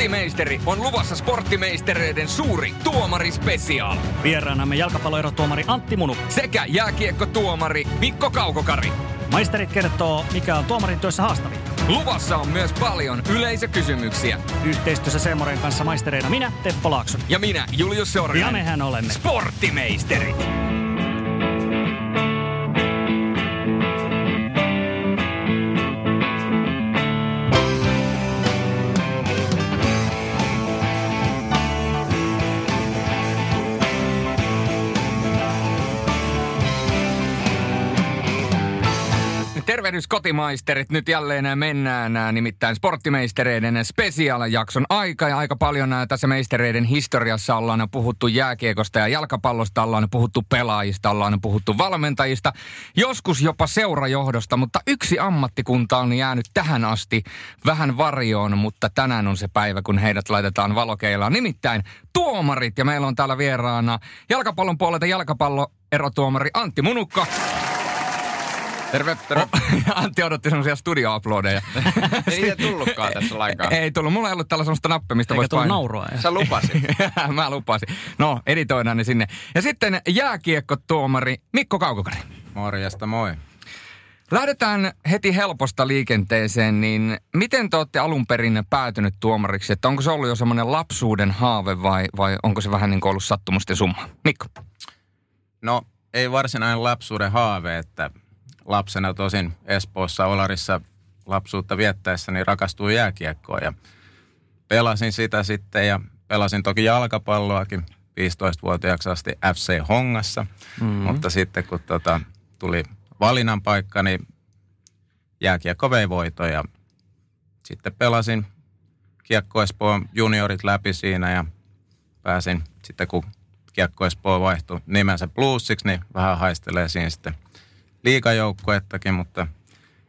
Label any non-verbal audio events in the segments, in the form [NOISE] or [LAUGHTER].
Hei kotimeisteri, on luvassa sporttimeistereiden suuri tuomarispesiaal. Vieraanamme jalkapalloerotuomari Antti Munu. Sekä jääkiekkotuomari Mikko Kaukokari. Maisterit kertoo, mikä on tuomarin työssä haastavinta. Luvassa on myös paljon yleisökysymyksiä. Yhteistyössä Seemoren kanssa maistereina minä, Teppo Laaksonen. Ja minä, Julius Sorgen. Ja mehän olemme. Sporttimeisterit. Tervehdys kotimaisterit. Nyt jälleen mennään ää, nimittäin sporttimeistereiden spesiaalijakson aika. Ja aika paljon ää, tässä meistereiden historiassa ollaan puhuttu jääkiekosta ja jalkapallosta, ollaan puhuttu pelaajista, ollaan puhuttu valmentajista, joskus jopa seurajohdosta, mutta yksi ammattikunta on jäänyt tähän asti vähän varjoon, mutta tänään on se päivä, kun heidät laitetaan valokeilaan. Nimittäin tuomarit, ja meillä on täällä vieraana jalkapallon puolelta jalkapallo erotuomari Antti Munukka. Terve, terve. [LAUGHS] Antti odotti semmoisia studio-uploadeja. [LAUGHS] Ei niitä tullutkaan tässä lainkaan. Ei tullut. Mulla ei ollut tällä semmoista nappia, mistä Eikä voisi tullut painaa. naurua. Ja. Sä lupasit. [LAUGHS] Mä lupasin. No, editoidaan ne sinne. Ja sitten jääkiekkotuomari Mikko Kaukokari. Morjesta, moi. Lähdetään heti helposta liikenteeseen, niin miten te olette alun perin päätynyt tuomariksi? Että onko se ollut jo semmoinen lapsuuden haave vai, vai onko se vähän niin kuin ollut sattumusten summa? Mikko. No, ei varsinainen lapsuuden haave, että lapsena tosin Espoossa Olarissa lapsuutta viettäessäni rakastui jääkiekkoon ja pelasin sitä sitten ja pelasin toki jalkapalloakin 15-vuotiaaksi asti FC Hongassa, mm-hmm. mutta sitten kun tota, tuli valinnan paikka, niin jääkiekko vei voiton ja sitten pelasin Kiekko Espoon juniorit läpi siinä ja pääsin sitten kun Kiekko Espoo vaihtui nimensä Bluesiksi, niin vähän haistelee siinä sitten liikajoukkuettakin, mutta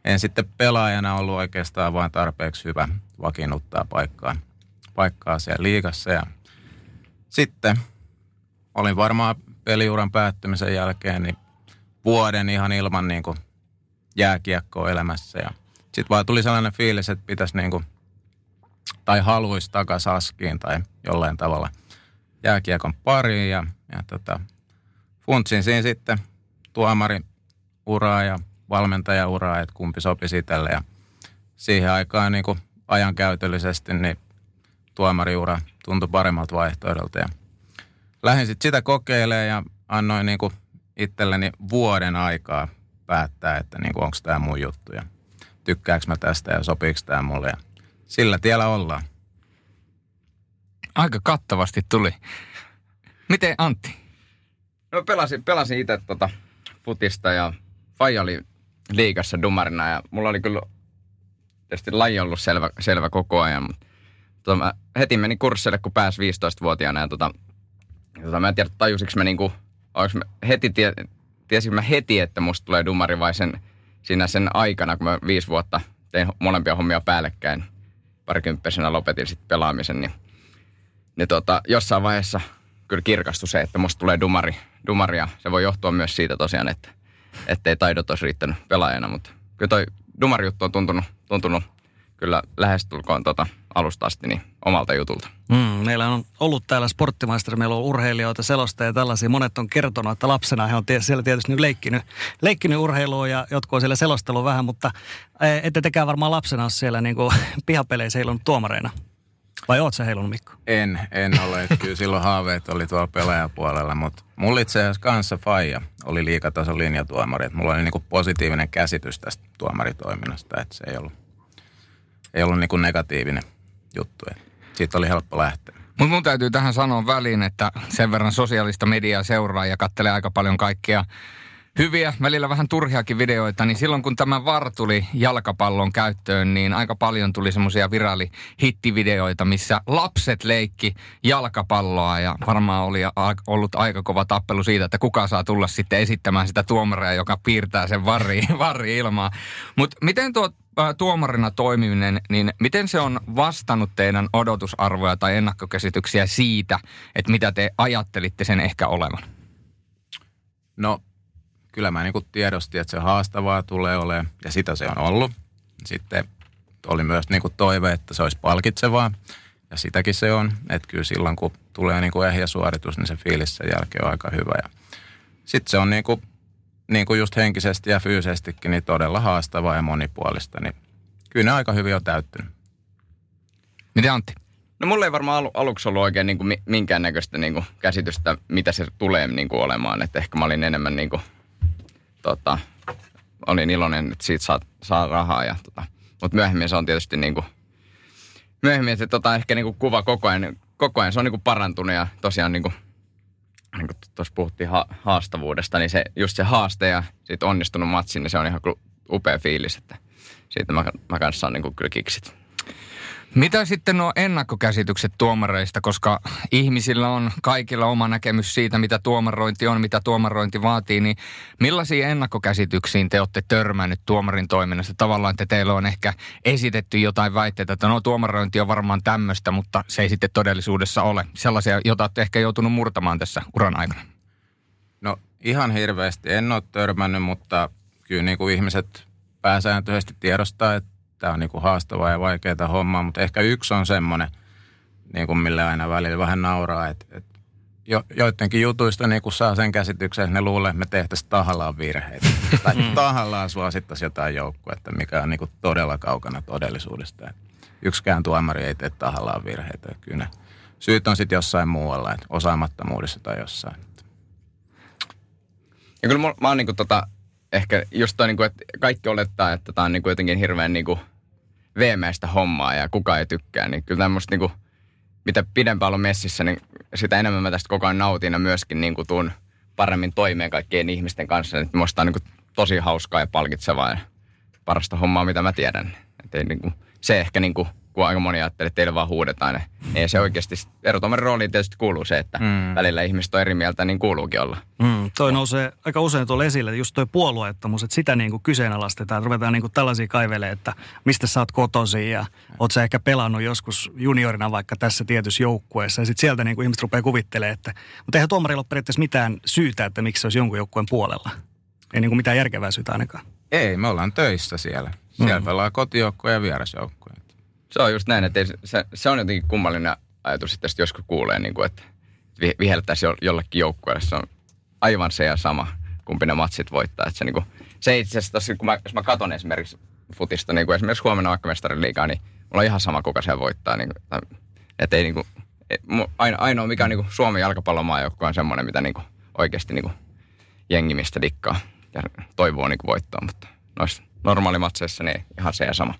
en sitten pelaajana ollut oikeastaan vain tarpeeksi hyvä vakiinnuttaa paikkaa, paikkaa siellä liigassa. Ja sitten olin varmaan peliuran päättymisen jälkeen niin vuoden ihan ilman niin kuin jääkiekkoa elämässä. Ja sitten vaan tuli sellainen fiilis, että pitäisi niin kuin, tai haluaisi takaisin askiin tai jollain tavalla jääkiekon pariin. Ja, ja tota, funtsin siinä sitten tuomari uraa ja valmentajauraa, että kumpi sopisi itselle. Ja siihen aikaan niin kuin ajankäytöllisesti niin tuomariura tuntui paremmalta vaihtoehdolta. Ja lähdin sitten sitä kokeilemaan ja annoin niin kuin itselleni vuoden aikaa päättää, että niin onko tämä mun juttu ja tykkääkö mä tästä ja sopiiko tämä mulle. Ja sillä tiellä ollaan. Aika kattavasti tuli. Miten Antti? No pelasin, pelasin itse tota futista ja Faija oli liigassa dumarina ja mulla oli kyllä tietysti laji ollut selvä, selvä koko ajan, mutta tota, mä heti menin kurssille, kun pääsi 15-vuotiaana ja tota, ja tota, mä en tiedä tajusinko mä niinku, mä heti, tie, tiesin mä heti, että musta tulee dumari vai sen, siinä sen aikana, kun mä viisi vuotta tein molempia hommia päällekkäin, parikymppisenä lopetin sitten pelaamisen, niin, niin tota, jossain vaiheessa kyllä kirkastui se, että musta tulee dumari, dumari ja se voi johtua myös siitä tosiaan, että ettei taidot olisi riittänyt pelaajana, mutta kyllä toi dumarijuttu on tuntunut, tuntunut kyllä lähestulkoon tota alusta asti niin omalta jutulta. Mm, meillä on ollut täällä sporttimaisteri, meillä on urheilijoita, selostajia ja tällaisia. Monet on kertonut, että lapsena he on tie- siellä tietysti nyt leikkinyt, leikkinyt urheilua ja jotkut on siellä selostelua vähän, mutta e, ette tekään varmaan lapsena siellä niin kuin, [LAUGHS] pihapeleissä heilunut tuomareina. Vai oot sä heilunut Mikko? En, en ole. Kyllä silloin haaveet oli tuolla pelaajapuolella, mutta mulla itse asiassa kanssa Faija oli liikatason linjatuomari. Että mulla oli niinku positiivinen käsitys tästä tuomaritoiminnasta, että se ei ollut, ei ollut niinku negatiivinen juttu. Et siitä oli helppo lähteä. Mutta mun täytyy tähän sanoa väliin, että sen verran sosiaalista mediaa seuraa ja kattelee aika paljon kaikkia hyviä, välillä vähän turhiakin videoita, niin silloin kun tämä VAR tuli jalkapallon käyttöön, niin aika paljon tuli semmoisia viraali-hittivideoita, missä lapset leikki jalkapalloa ja varmaan oli ollut aika kova tappelu siitä, että kuka saa tulla sitten esittämään sitä tuomaria, joka piirtää sen varri, [LAUGHS] varri ilmaa. Mutta miten tuo tuomarina toimiminen, niin miten se on vastannut teidän odotusarvoja tai ennakkokäsityksiä siitä, että mitä te ajattelitte sen ehkä olevan? No kyllä mä niin tiedostin, että se haastavaa tulee olemaan ja sitä se on ollut. Sitten oli myös niin toive, että se olisi palkitsevaa ja sitäkin se on. Että kyllä silloin kun tulee niin ehjä suoritus, niin se fiilis sen jälkeen on aika hyvä. Ja sitten se on niin kuin, niin kuin just henkisesti ja fyysisestikin niin todella haastavaa ja monipuolista. Niin kyllä ne aika hyvin on täyttynyt. Miten Antti? No mulla ei varmaan aluksi ollut oikein niin kuin minkäännäköistä niin kuin käsitystä, mitä se tulee niin kuin olemaan. Että ehkä mä olin enemmän niin kuin tota, olin iloinen, että siitä saa, saa rahaa. Ja, tota, mutta myöhemmin se on tietysti niin kuin, myöhemmin se tota, ehkä niin kuin kuva koko ajan, koko ajan se on niin kuin parantunut ja tosiaan niin kuin, niin kuin tuossa puhuttiin ha- haastavuudesta, niin se, just se haaste ja sitten onnistunut matsi, niin se on ihan upea fiilis, että siitä mä, mä kanssa on niin kuin kyllä kiksit. Mitä sitten nuo ennakkokäsitykset tuomareista, koska ihmisillä on kaikilla oma näkemys siitä, mitä tuomarointi on, mitä tuomarointi vaatii, niin millaisiin ennakkokäsityksiin te olette törmännyt tuomarin toiminnasta? Tavallaan, että teillä on ehkä esitetty jotain väitteitä, että no tuomarointi on varmaan tämmöistä, mutta se ei sitten todellisuudessa ole. Sellaisia, joita olette ehkä joutunut murtamaan tässä uran aikana. No ihan hirveästi en ole törmännyt, mutta kyllä niin kuin ihmiset pääsääntöisesti tiedostaa, että tämä on niin kuin haastavaa ja vaikeaa hommaa, mutta ehkä yksi on semmoinen, niin kuin mille aina välillä vähän nauraa, että, että jo, joidenkin jutuista niin kuin saa sen käsityksen, että ne luulee, että me tehtäisiin tahallaan virheitä. [LAUGHS] tai mm. tahallaan suosittaisiin jotain joukkuetta, mikä on niin kuin todella kaukana todellisuudesta. Että yksikään tuomari ei tee tahallaan virheitä. Kyllä ne syyt on sitten jossain muualla, että osaamattomuudessa tai jossain. Ja kyllä mä, mä oon niin tota, ehkä just toi, niin kuin, että kaikki olettaa, että tämä on niin kuin jotenkin hirveän niin kuin veemäistä hommaa ja kukaan ei tykkää, niin kyllä tämmöistä niin mitä pidempään on messissä, niin sitä enemmän mä tästä koko ajan nautin ja myöskin niin kuin tuun paremmin toimeen kaikkien ihmisten kanssa. Että musta on niin kuin tosi hauskaa ja palkitsevaa ja parasta hommaa, mitä mä tiedän. Että ei, niin kuin, se ehkä niin kuin kun aika moni ajattelee, että teille vaan huudetaan. Niin ei se oikeasti, erotuomarin rooliin tietysti kuuluu se, että mm. välillä ihmiset on eri mieltä, niin kuuluukin olla. Mm, toi nousee aika usein tuolla esille, just toi puolueettomuus, että sitä niin kuin kyseenalaistetaan. Ruvetaan niin kuin tällaisia kaivele, että mistä sä oot kotosi ja oot sä ehkä pelannut joskus juniorina vaikka tässä tietyssä joukkueessa. Ja sitten sieltä niin kuin ihmiset rupeaa kuvittelemaan, että mutta eihän tuomarilla ole periaatteessa mitään syytä, että miksi se olisi jonkun joukkueen puolella. Ei niin kuin mitään järkevää syytä ainakaan. Ei, me ollaan töissä siellä. Siellä mm. pelaa kotijoukkue ja vierasjoukkue. Se on just näin, että se, se on jotenkin kummallinen ajatus, että joskus kuulee, niin kuin, että viheltäisi jollekin joukkueelle. Se on aivan se ja sama, kumpi ne matsit voittaa. Että se, niin kuin, se itse asiassa, kun mä, jos mä katson esimerkiksi futista, niin kuin esimerkiksi huomenna vaikka mestarin liikaa, niin mulla on ihan sama, kuka se voittaa. Niin kuin, että ei niin kuin, ainoa, mikä on niin kuin Suomen jalkapallomaajoukkue on semmoinen, mitä niin kuin, oikeasti niin kuin, jengi mistä dikkaa ja toivoo niin voittoa, mutta noissa normaalimatseissa niin ihan se ja sama.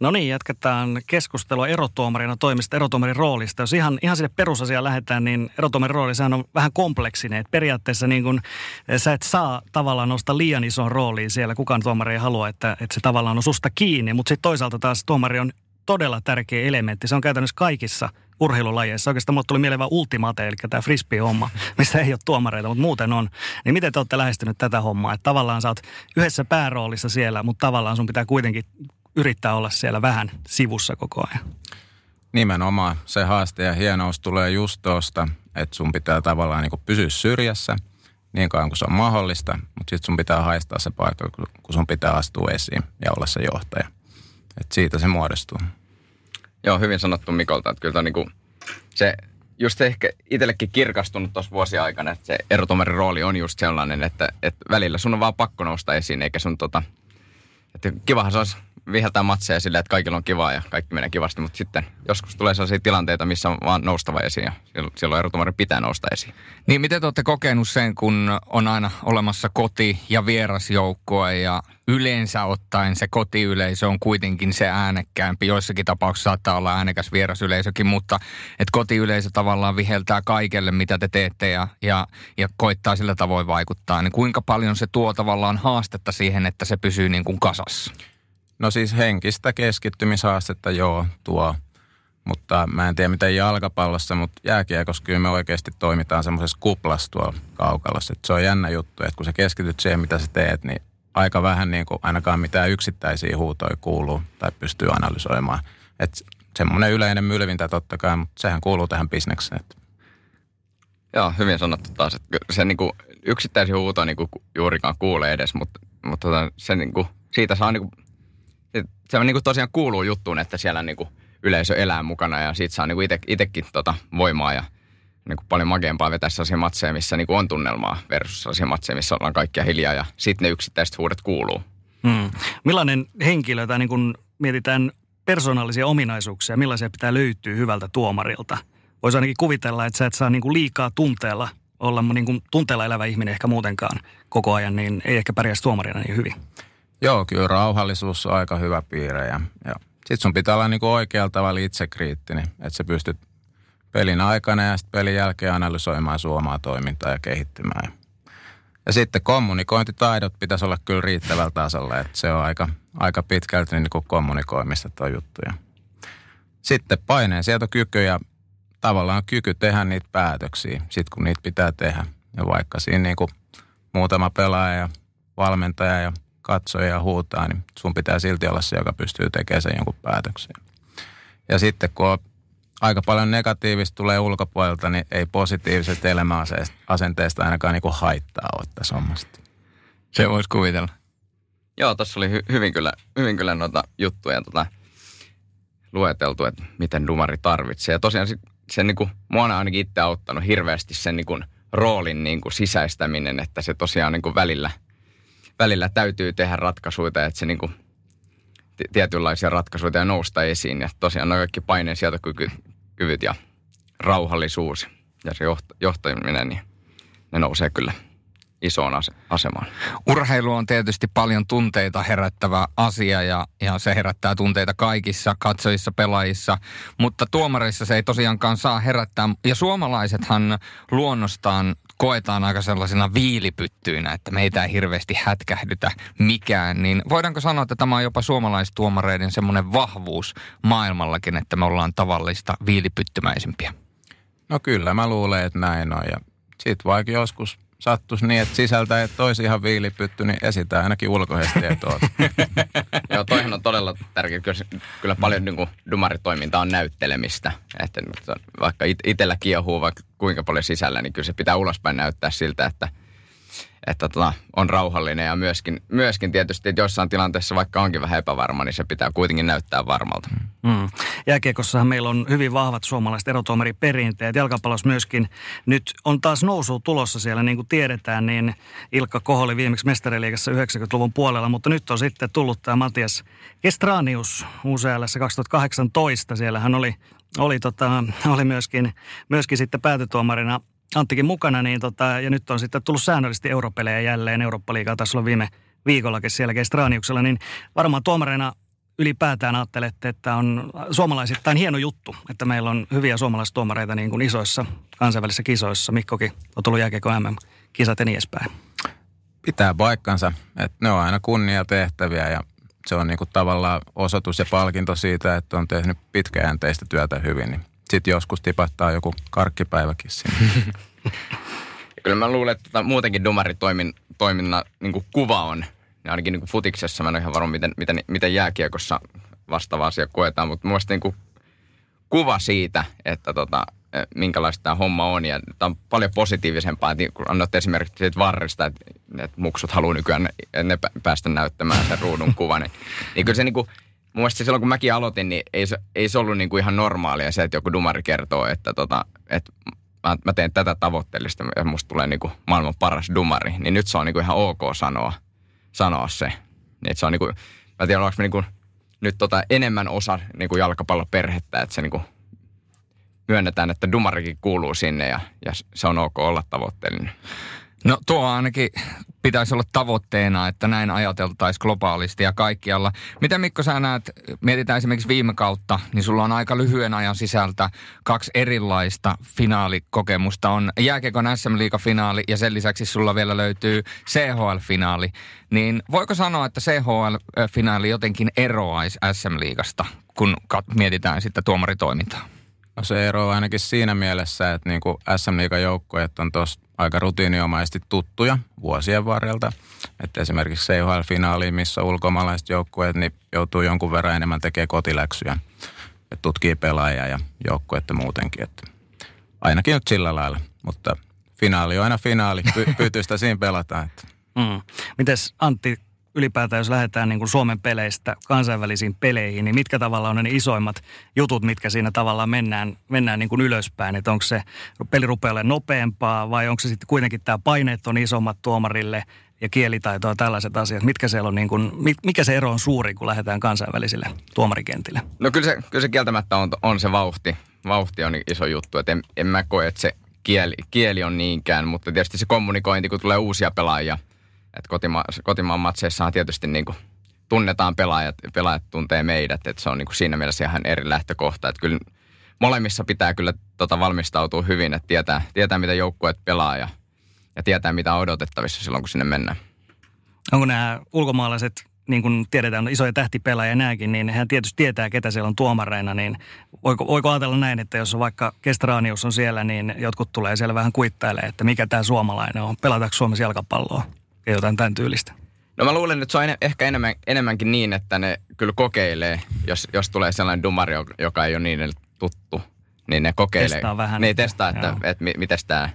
No niin, jatketaan keskustelua erotuomarina toimista, erotuomarin roolista. Jos ihan, ihan sinne perusasiaan lähdetään, niin erotuomarin rooli sehän on vähän kompleksinen. Et periaatteessa niin kun, eh, sä et saa tavallaan nostaa liian isoon rooliin siellä. Kukaan tuomari ei halua, että, että se tavallaan on susta kiinni. Mutta sitten toisaalta taas tuomari on todella tärkeä elementti. Se on käytännössä kaikissa urheilulajeissa. Oikeastaan mulle tuli mieleen vain ultimate, eli tämä frisbee-homma, [LAUGHS] missä ei ole tuomareita, mutta muuten on. Niin miten te olette lähestynyt tätä hommaa? Että tavallaan sä oot yhdessä pääroolissa siellä, mutta tavallaan sun pitää kuitenkin yrittää olla siellä vähän sivussa koko ajan. Nimenomaan. Se haaste ja hienous tulee just tuosta, että sun pitää tavallaan niin pysyä syrjässä niin kauan kuin se on mahdollista, mutta sitten sun pitää haistaa se paikka, kun sun pitää astua esiin ja olla se johtaja. Et siitä se muodostuu. Joo, hyvin sanottu Mikolta, että kyllä on niin kuin se just ehkä itsellekin kirkastunut tuossa vuosien aikana, että se erotomarin rooli on just sellainen, että, että välillä sun on vaan pakko nousta esiin, eikä sun tota, että kivahan se olisi viheltää matseja silleen, että kaikilla on kivaa ja kaikki menee kivasti, mutta sitten joskus tulee sellaisia tilanteita, missä on vaan noustava esiin ja silloin erotumarin pitää nousta esiin. Niin miten te olette kokenut sen, kun on aina olemassa koti- ja vierasjoukkue ja yleensä ottaen se kotiyleisö on kuitenkin se äänekkäämpi. Joissakin tapauksissa saattaa olla äänekäs vierasyleisökin, mutta että kotiyleisö tavallaan viheltää kaikelle, mitä te teette ja, ja, ja koittaa sillä tavoin vaikuttaa. Niin kuinka paljon se tuo tavallaan haastetta siihen, että se pysyy niin kuin kasassa? No siis henkistä keskittymishaastetta joo tuo, mutta mä en tiedä miten jalkapallossa, mutta jääkiekossa kyllä me oikeasti toimitaan semmoisessa kuplassa tuolla kaukalossa. Että se on jännä juttu, että kun sä keskityt siihen, mitä sä teet, niin aika vähän niin kuin ainakaan mitään yksittäisiä huutoja kuuluu tai pystyy analysoimaan. Että semmoinen yleinen mylvintä totta kai, mutta sehän kuuluu tähän bisnekseen. Joo, hyvin sanottu taas. Että se niin kuin yksittäisiä huutoja niin kuin juurikaan kuulee edes, mutta, mutta tota, se niin kuin, siitä saa niin kuin se on niin kuin tosiaan kuuluu juttuun, että siellä niin kuin yleisö elää mukana ja siitä saa niin kuin itsekin tota voimaa ja niin kuin paljon makeampaa vetää sellaisia matseja, missä niin kuin on tunnelmaa versus sellaisia matseja, missä ollaan kaikkia hiljaa ja sitten ne yksittäiset huudet kuuluu. Hmm. Millainen henkilö tai niin kuin mietitään persoonallisia ominaisuuksia, millaisia pitää löytyä hyvältä tuomarilta? Voisi ainakin kuvitella, että sä et saa niin kuin liikaa tunteella olla niin kuin tunteella elävä ihminen ehkä muutenkaan koko ajan, niin ei ehkä pärjäisi tuomarina niin hyvin. Joo, kyllä rauhallisuus on aika hyvä piirre ja, ja sitten sun pitää olla niinku oikealla tavalla itsekriittinen, että sä pystyt pelin aikana ja sitten pelin jälkeen analysoimaan suomaa toimintaa ja kehittymään. Ja sitten kommunikointitaidot pitäisi olla kyllä riittävällä tasolla, että se on aika, aika pitkälti niin kuin kommunikoimista tuo juttu. Ja sitten paineen sietokyky ja tavallaan kyky tehdä niitä päätöksiä, sit kun niitä pitää tehdä. Ja vaikka siinä niin kuin muutama pelaaja ja valmentaja ja katsoja huutaa, niin sun pitää silti olla se, joka pystyy tekemään sen jonkun päätöksen. Ja sitten kun on aika paljon negatiivista tulee ulkopuolelta, niin ei positiiviset elämäasenteesta ainakaan niin kuin haittaa ole tässä hommasta. Se voisi kuvitella. Joo, tuossa oli hy- hyvin kyllä, hyvin kyllä noita juttuja tota, lueteltu, että miten dumari tarvitsee. Ja tosiaan se, se niin kuin, mua on ainakin itse auttanut hirveästi sen niin kuin, roolin niin kuin, sisäistäminen, että se tosiaan niin kuin, välillä – välillä täytyy tehdä ratkaisuja, että se niin kuin, tietynlaisia ratkaisuja ja nousta esiin. Ja tosiaan nuo kaikki paineen sietokyvyt ja rauhallisuus ja se johtaminen, niin ne nousee kyllä isoon asemaan. Urheilu on tietysti paljon tunteita herättävä asia ja, ja se herättää tunteita kaikissa katsojissa, pelaajissa, mutta tuomareissa se ei tosiaankaan saa herättää. Ja suomalaisethan luonnostaan koetaan aika sellaisena viilipyttyinä, että meitä ei hirveästi hätkähdytä mikään, niin voidaanko sanoa, että tämä on jopa suomalaistuomareiden semmoinen vahvuus maailmallakin, että me ollaan tavallista viilipyttymäisempiä? No kyllä, mä luulen, että näin on. Ja sit vaikka joskus sattuisi niin, että sisältä et olisi ihan viilipytty, niin esitä ainakin ulkoisesti, oot. [LAUGHS] Joo, toihan on todella tärkeä. Kyllä, kyllä paljon niin kuin, dumaritoiminta on näyttelemistä. Että vaikka itsellä kiehuu vaikka kuinka paljon sisällä, niin kyllä se pitää ulospäin näyttää siltä, että – että tota, on rauhallinen ja myöskin, myöskin tietysti, että jossain tilanteessa vaikka onkin vähän epävarma, niin se pitää kuitenkin näyttää varmalta. Mm. Jääkiekossahan meillä on hyvin vahvat suomalaiset erotuomariperinteet. Jalkapallossa myöskin nyt on taas nousu tulossa siellä, niin kuin tiedetään, niin Ilkka Koho oli viimeksi mestariliigassa 90-luvun puolella, mutta nyt on sitten tullut tämä Matias Kestranius UCL 2018. Siellä hän oli oli, tota, oli myöskin, myöskin sitten päätötuomarina Anttikin mukana, niin tota, ja nyt on sitten tullut säännöllisesti europelejä jälleen. Eurooppa-liigaa taas on viime viikollakin siellä Kestraniuksella, niin varmaan tuomareina ylipäätään ajattelette, että on suomalaisittain hieno juttu, että meillä on hyviä suomalaistuomareita niin kuin isoissa kansainvälisissä kisoissa. Mikkokin on tullut jääkiekko MM-kisat ja niin edespäin. Pitää paikkansa, että ne on aina kunnia tehtäviä ja se on niinku tavallaan osoitus ja palkinto siitä, että on tehnyt pitkäjänteistä työtä hyvin. Niin sitten joskus tipahtaa joku karkkipäiväkin sinne. [LAUGHS] Kyllä mä luulen, että tota, muutenkin dumaritoiminnan toiminnan niin kuva on, ja ainakin niin futiksessa, mä en ole ihan varma, miten, miten, miten jääkiekossa vastaava asia koetaan, mutta mun mielestä niin kuva siitä, että tota, e, minkälaista tämä homma on. Ja tämä on paljon positiivisempaa, että kun annat esimerkiksi siitä varrista, että, että muksut haluaa nykyään ne, ne päästä näyttämään sen ruudun kuvan. Niin, niin kyllä se niin kuin, mun mielestä silloin kun mäkin aloitin, niin ei se, ei se ollut niin kuin ihan normaalia se, että joku dumari kertoo, että, tota, että mä, mä teen tätä tavoitteellista ja musta tulee niin kuin maailman paras dumari. Niin nyt se on niin kuin ihan ok sanoa, sanoa se. Niin, se on niin kuin, mä tiedän, onko mä niin kuin nyt tota enemmän osa niin kuin jalkapalloperhettä, että se niin kuin myönnetään, että dumarikin kuuluu sinne ja, ja se on ok olla tavoitteellinen. No tuo ainakin pitäisi olla tavoitteena, että näin ajateltaisiin globaalisti ja kaikkialla. Miten Mikko sä näet, mietitään esimerkiksi viime kautta, niin sulla on aika lyhyen ajan sisältä kaksi erilaista finaalikokemusta. On jääkiekon SM finaali ja sen lisäksi sulla vielä löytyy CHL-finaali. Niin voiko sanoa, että CHL-finaali jotenkin eroaisi SM-liigasta, kun mietitään sitten tuomaritoimintaa? No se ero on ainakin siinä mielessä, että niin kuin SM Liigan joukkueet on tuossa aika rutiiniomaisesti tuttuja vuosien varrelta. Että esimerkiksi CHL-finaaliin, missä ulkomaalaiset joukkueet niin joutuu jonkun verran enemmän tekemään kotiläksyjä. Että tutkii pelaajia ja joukkuetta muutenkin. Että ainakin nyt sillä lailla, mutta finaali on aina finaali. Py- [LAUGHS] pyytyistä siinä pelataan. Että. Mm. Mites Antti, ylipäätään, jos lähdetään niin kuin Suomen peleistä kansainvälisiin peleihin, niin mitkä tavalla on ne isoimmat jutut, mitkä siinä tavallaan mennään, mennään niin kuin ylöspäin? Että onko se peli rupeaa nopeampaa vai onko se sitten kuitenkin tämä paineet on isommat tuomarille ja kielitaitoa tällaiset asiat? Mitkä siellä on niin kuin, mikä se ero on suuri, kun lähdetään kansainvälisille tuomarikentille? No kyllä se, kyllä se kieltämättä on, on se vauhti. Vauhti on iso juttu, että en, en mä koe, että se kieli, kieli on niinkään, mutta tietysti se kommunikointi, kun tulee uusia pelaajia – et kotima, kotimaan matseissahan tietysti niin kuin tunnetaan pelaajat, pelaajat tuntee meidät, että se on niin kuin siinä mielessä ihan eri lähtökohta. Että kyllä molemmissa pitää kyllä tota valmistautua hyvin, että tietää, tietää mitä joukkueet pelaa ja, ja tietää mitä on odotettavissa silloin, kun sinne mennään. Onko nämä ulkomaalaiset, niin kuin tiedetään, isoja tähtipelaajia nämäkin, niin hän tietysti tietää, ketä siellä on tuomareina, niin voiko, voiko ajatella näin, että jos vaikka Kestraanius on siellä, niin jotkut tulee siellä vähän kuittailemaan, että mikä tämä suomalainen on, pelataanko Suomessa jalkapalloa? Ja jotain tämän tyylistä? No mä luulen, että se on en, ehkä enemmän, enemmänkin niin, että ne kyllä kokeilee, jos, jos tulee sellainen dumari, joka ei ole niille tuttu, niin ne kokeilee. Testaa vähän. Ei testaa, että, että, että miten tämä,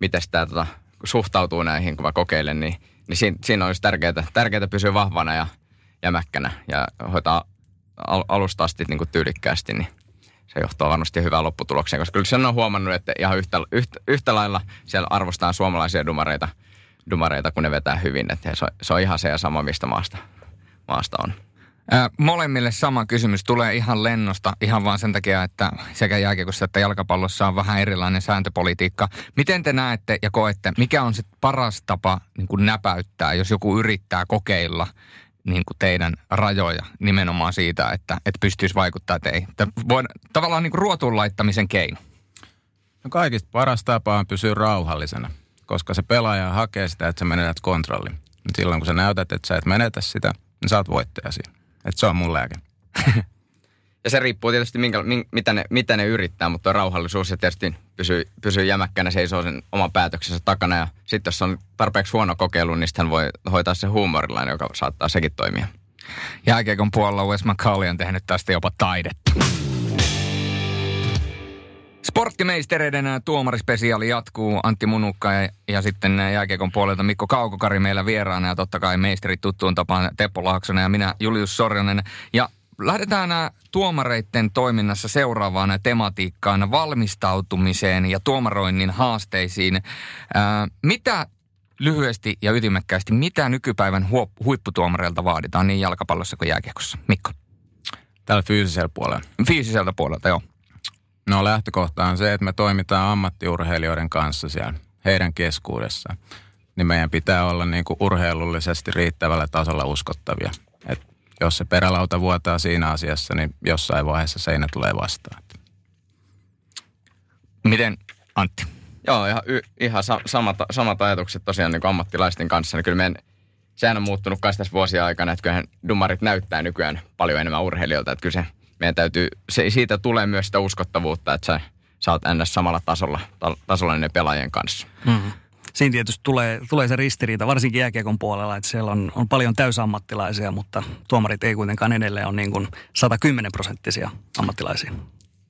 miten tämä tota, suhtautuu näihin, kun mä kokeilen, niin, niin siinä, siinä olisi tärkeää, tärkeää pysyä vahvana ja jämäkkänä ja hoitaa al, alusta asti niin kuin tyylikkäästi, niin se johtaa varmasti hyvään lopputulokseen, koska kyllä sen on huomannut, että ihan yhtä, yhtä, yhtä lailla siellä arvostetaan suomalaisia dumareita – dumareita, kun ne vetää hyvin. Että se, on, se on ihan se ja sama, mistä maasta, maasta on. Ää, molemmille sama kysymys tulee ihan lennosta, ihan vaan sen takia, että sekä jääkiekossa että jalkapallossa on vähän erilainen sääntöpolitiikka. Miten te näette ja koette, mikä on se paras tapa niin kuin näpäyttää, jos joku yrittää kokeilla niin kuin teidän rajoja nimenomaan siitä, että, että pystyisi vaikuttaa teihin? Voi, tavallaan niin kuin ruotuun laittamisen keino. No kaikista paras tapa on pysyä rauhallisena koska se pelaaja hakee sitä, että sä menetät kontrolli. Silloin kun sä näytät, että sä et menetä sitä, niin sä oot voittaja siinä. Että se on mun lääke. [LAUGHS] ja se riippuu tietysti, minkä, mitä, ne, mitä ne yrittää, mutta rauhallisuus ja tietysti pysyy, pysyy jämäkkänä, seisoo sen oman päätöksensä takana. Ja sitten jos on tarpeeksi huono kokeilu, niin sitten hän voi hoitaa se huumorilainen, joka saattaa sekin toimia. Jääkiekon puolella Wes McCauley on tehnyt tästä jopa taidetta. Sporttimeistereiden tuomarispesiaali jatkuu. Antti Munukka ja, ja sitten jääkiekon puolelta Mikko Kaukokari meillä vieraana ja totta kai meisterit tuttuun tapaan Teppo Laaksonen ja minä Julius Sorjonen. Ja lähdetään tuomareiden toiminnassa seuraavaan tematiikkaan, valmistautumiseen ja tuomaroinnin haasteisiin. Ää, mitä lyhyesti ja ytimekkäästi, mitä nykypäivän huipputuomareilta vaaditaan niin jalkapallossa kuin jääkiekossa? Mikko. Tällä fyysisellä puolella. Fyysiseltä puolelta, joo. No lähtökohta on se, että me toimitaan ammattiurheilijoiden kanssa siellä heidän keskuudessaan. Niin meidän pitää olla niin kuin urheilullisesti riittävällä tasolla uskottavia. Et jos se perälauta vuotaa siinä asiassa, niin jossain vaiheessa seinä tulee vastaan. Miten Antti? Joo, ihan, y, ihan sa, samat, samat ajatukset tosiaan niin kuin ammattilaisten kanssa. Niin kyllä meidän, sehän on muuttunut myös tässä vuosien aikana, että kyllähän dumarit näyttää nykyään paljon enemmän urheilijoilta. Että kyllä se meidän täytyy, se, siitä tulee myös sitä uskottavuutta, että sä, sä oot ns. samalla tasolla, tasolla ne pelaajien kanssa. Mm-hmm. Siinä tietysti tulee, tulee se ristiriita, varsinkin jääkiekon puolella, että siellä on, on paljon täysammattilaisia, mutta tuomarit ei kuitenkaan edelleen ole niin kuin 110 prosenttisia ammattilaisia.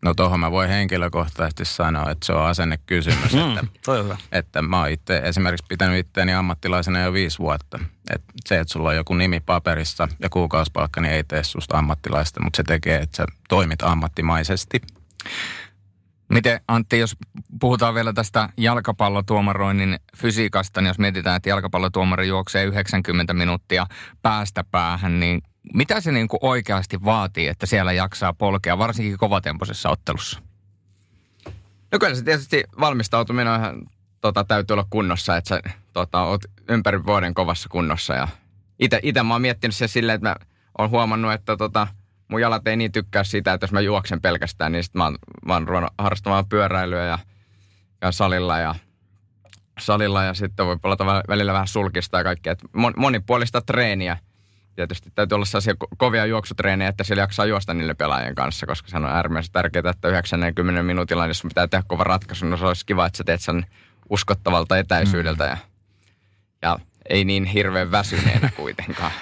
No tuohon mä voin henkilökohtaisesti sanoa, että se on asennekysymys. Mm, että, toi on hyvä. että mä oon itse esimerkiksi pitänyt itseäni ammattilaisena jo viisi vuotta. Et se, että sulla on joku nimi paperissa ja kuukausipalkka, niin ei tee susta ammattilaista, mutta se tekee, että sä toimit ammattimaisesti. Miten Antti, jos puhutaan vielä tästä jalkapallotuomaroinnin fysiikasta, niin jos mietitään, että jalkapallotuomari juoksee 90 minuuttia päästä päähän, niin mitä se niin kuin oikeasti vaatii, että siellä jaksaa polkea, varsinkin kovatempoisessa ottelussa? No kyllä se tietysti valmistautuminen on ihan, tota, täytyy olla kunnossa, että sä tota, oot ympäri vuoden kovassa kunnossa. Ja ite, mä oon miettinyt se silleen, että mä oon huomannut, että tota, mun jalat ei niin tykkää sitä, että jos mä juoksen pelkästään, niin sit mä oon, mä oon ruvennut harrastamaan pyöräilyä ja, ja salilla ja salilla ja sitten voi pelata välillä vähän sulkista ja kaikkea. Et monipuolista treeniä. Tietysti täytyy olla sellaisia kovia juoksutreenejä, että siellä jaksaa juosta niille pelaajien kanssa, koska se on äärimmäisen tärkeää, että 90 minuutilla, jos pitää tehdä kova ratkaisu, niin se olisi kiva, että sä teet sen uskottavalta etäisyydeltä ja, ja ei niin hirveän väsyneenä [LAUGHS] kuitenkaan.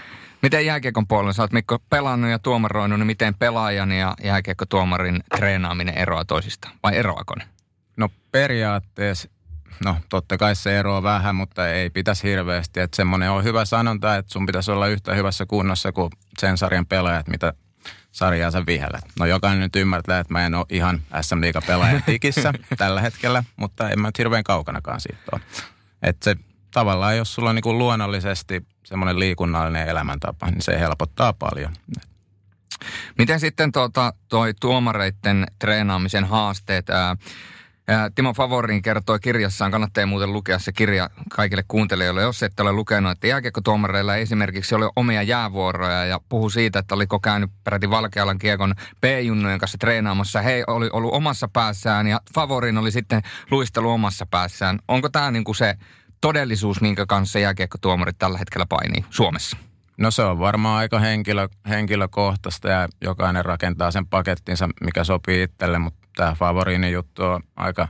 Miten jääkiekon puolella, sä oot Mikko pelannut ja tuomaroinut, niin miten pelaajan ja jääkiekko-tuomarin treenaaminen eroaa toisista? Vai eroako ne? No periaatteessa, no totta kai se eroaa vähän, mutta ei pitäisi hirveästi. Että semmoinen on hyvä sanonta, että sun pitäisi olla yhtä hyvässä kunnossa kuin sen sarjan pelaajat, mitä sarjaa sä vihellä. No jokainen nyt ymmärtää, että mä en ole ihan SM Liiga pelaaja tikissä [LAUGHS] tällä hetkellä, mutta en mä nyt hirveän kaukanakaan siitä ole. Että se tavallaan, jos sulla on niin luonnollisesti semmoinen liikunnallinen elämäntapa, niin se helpottaa paljon. Miten sitten tuota, toi tuomareiden treenaamisen haasteet? Ää, Timo Favorin kertoi kirjassaan, kannattaa muuten lukea se kirja kaikille kuuntelijoille, jos ette ole lukenut, että jääkiekkotuomareilla esimerkiksi oli omia jäävuoroja ja puhu siitä, että oliko käynyt peräti Valkealan kiekon P-junnujen kanssa treenaamassa. He oli ollut omassa päässään ja Favorin oli sitten luistelu omassa päässään. Onko tämä niinku se todellisuus, minkä kanssa jääkiekkotuomarit tällä hetkellä painii Suomessa? No se on varmaan aika henkilö, henkilökohtaista ja jokainen rakentaa sen pakettinsa, mikä sopii itselle, mutta tämä favoriini juttu on aika,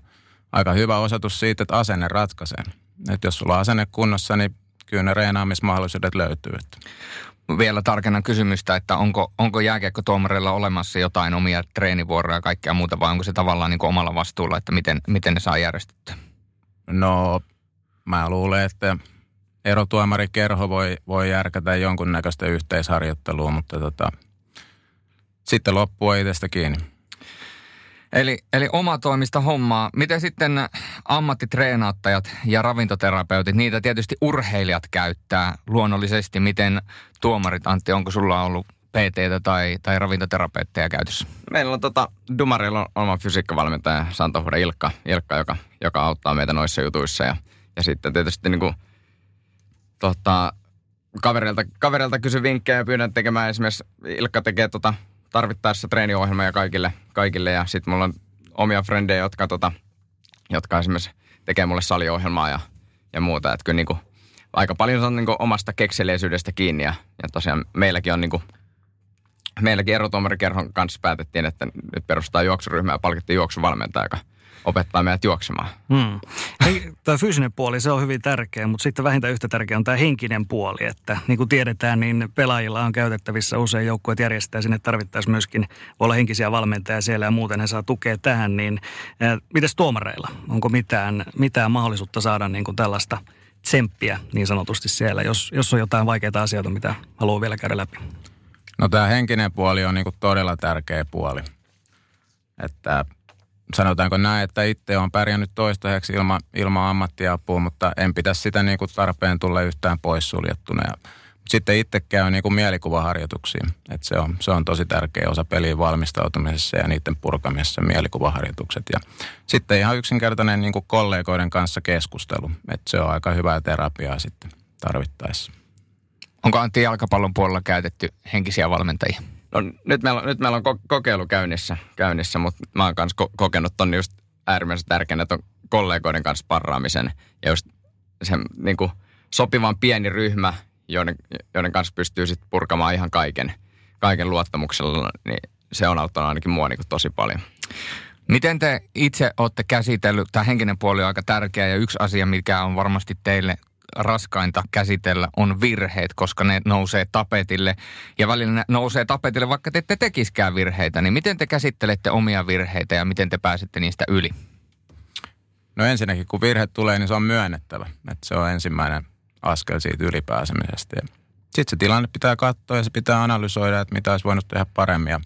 aika hyvä osoitus siitä, että asenne ratkaisee. Että jos sulla on asenne kunnossa, niin kyllä ne reenaamismahdollisuudet löytyy. Vielä tarkennan kysymystä, että onko, onko jääkiekkotuomareilla olemassa jotain omia treenivuoroja ja kaikkea muuta, vai onko se tavallaan niin omalla vastuulla, että miten, miten ne saa järjestettyä? No mä luulen, että erotuomarikerho voi, voi järkätä jonkunnäköistä yhteisharjoittelua, mutta tota, sitten loppuu itsestä kiinni. Eli, eli oma toimista hommaa. Miten sitten ammattitreenaattajat ja ravintoterapeutit, niitä tietysti urheilijat käyttää luonnollisesti. Miten tuomarit, Antti, onko sulla ollut pt tai, tai ravintoterapeutteja käytössä? Meillä on tota, Dumarilla on oma fysiikkavalmentaja Santohuuden Ilkka, Ilkka joka, joka auttaa meitä noissa jutuissa. Ja, ja sitten tietysti niin kuin, tota, kaverilta, kaverilta kysy vinkkejä ja pyydän tekemään esimerkiksi, Ilkka tekee tota, tarvittaessa treeniohjelmia kaikille, kaikille ja sitten mulla on omia frendejä, jotka, tota, jotka esimerkiksi tekee mulle saliohjelmaa ja, ja muuta. Että kyllä niin kuin, aika paljon se on niin kuin omasta kekseleisyydestä kiinni ja, ja tosiaan meilläkin on niin kuin, meilläkin erotuomarikerhon kanssa päätettiin, että nyt perustaa juoksuryhmä ja palkittiin juoksuvalmentaja, joka – opettaa meidät juoksemaan. Hmm. Tämä fyysinen puoli, se on hyvin tärkeä, mutta sitten vähintään yhtä tärkeä on tämä henkinen puoli, että niin kuin tiedetään, niin pelaajilla on käytettävissä usein joukkueet järjestää sinne tarvittaisiin myöskin, olla henkisiä valmentajia siellä ja muuten he saa tukea tähän, niin äh, mites tuomareilla? Onko mitään, mitään mahdollisuutta saada niin kuin tällaista tsemppiä niin sanotusti siellä, jos, jos on jotain vaikeita asioita, mitä haluaa vielä käydä läpi? No tämä henkinen puoli on niin kuin todella tärkeä puoli. Että sanotaanko näin, että itse on pärjännyt toistaiseksi ilman, ilman ammattiapua, mutta en pitäisi sitä niin kuin tarpeen tulla yhtään poissuljettuna. Ja sitten itse käy niin kuin mielikuvaharjoituksiin. Et se, on, se on tosi tärkeä osa peliin valmistautumisessa ja niiden purkamisessa mielikuvaharjoitukset. Ja sitten ihan yksinkertainen niin kuin kollegoiden kanssa keskustelu. Et se on aika hyvää terapiaa sitten tarvittaessa. Onko Antti jalkapallon puolella käytetty henkisiä valmentajia? No, nyt, meillä, nyt meillä on kokeilu käynnissä, käynnissä mutta mä oon myös ko- kokenut ton just äärimmäisen tärkeänä ton kollegoiden kanssa parraamisen ja just sen niin kuin sopivan pieni ryhmä, joiden, joiden kanssa pystyy sitten purkamaan ihan kaiken, kaiken luottamuksella, niin se on auttanut ainakin mua niin kuin tosi paljon. Miten te itse olette käsitellyt, tämä henkinen puoli on aika tärkeä ja yksi asia, mikä on varmasti teille raskainta käsitellä on virheet, koska ne nousee tapetille. Ja välillä ne nousee tapetille, vaikka te ette tekiskään virheitä. Niin miten te käsittelette omia virheitä ja miten te pääsette niistä yli? No ensinnäkin, kun virhe tulee, niin se on myönnettävä. Että se on ensimmäinen askel siitä ylipääsemisestä. Sitten se tilanne pitää katsoa ja se pitää analysoida, että mitä olisi voinut tehdä paremmin. Ja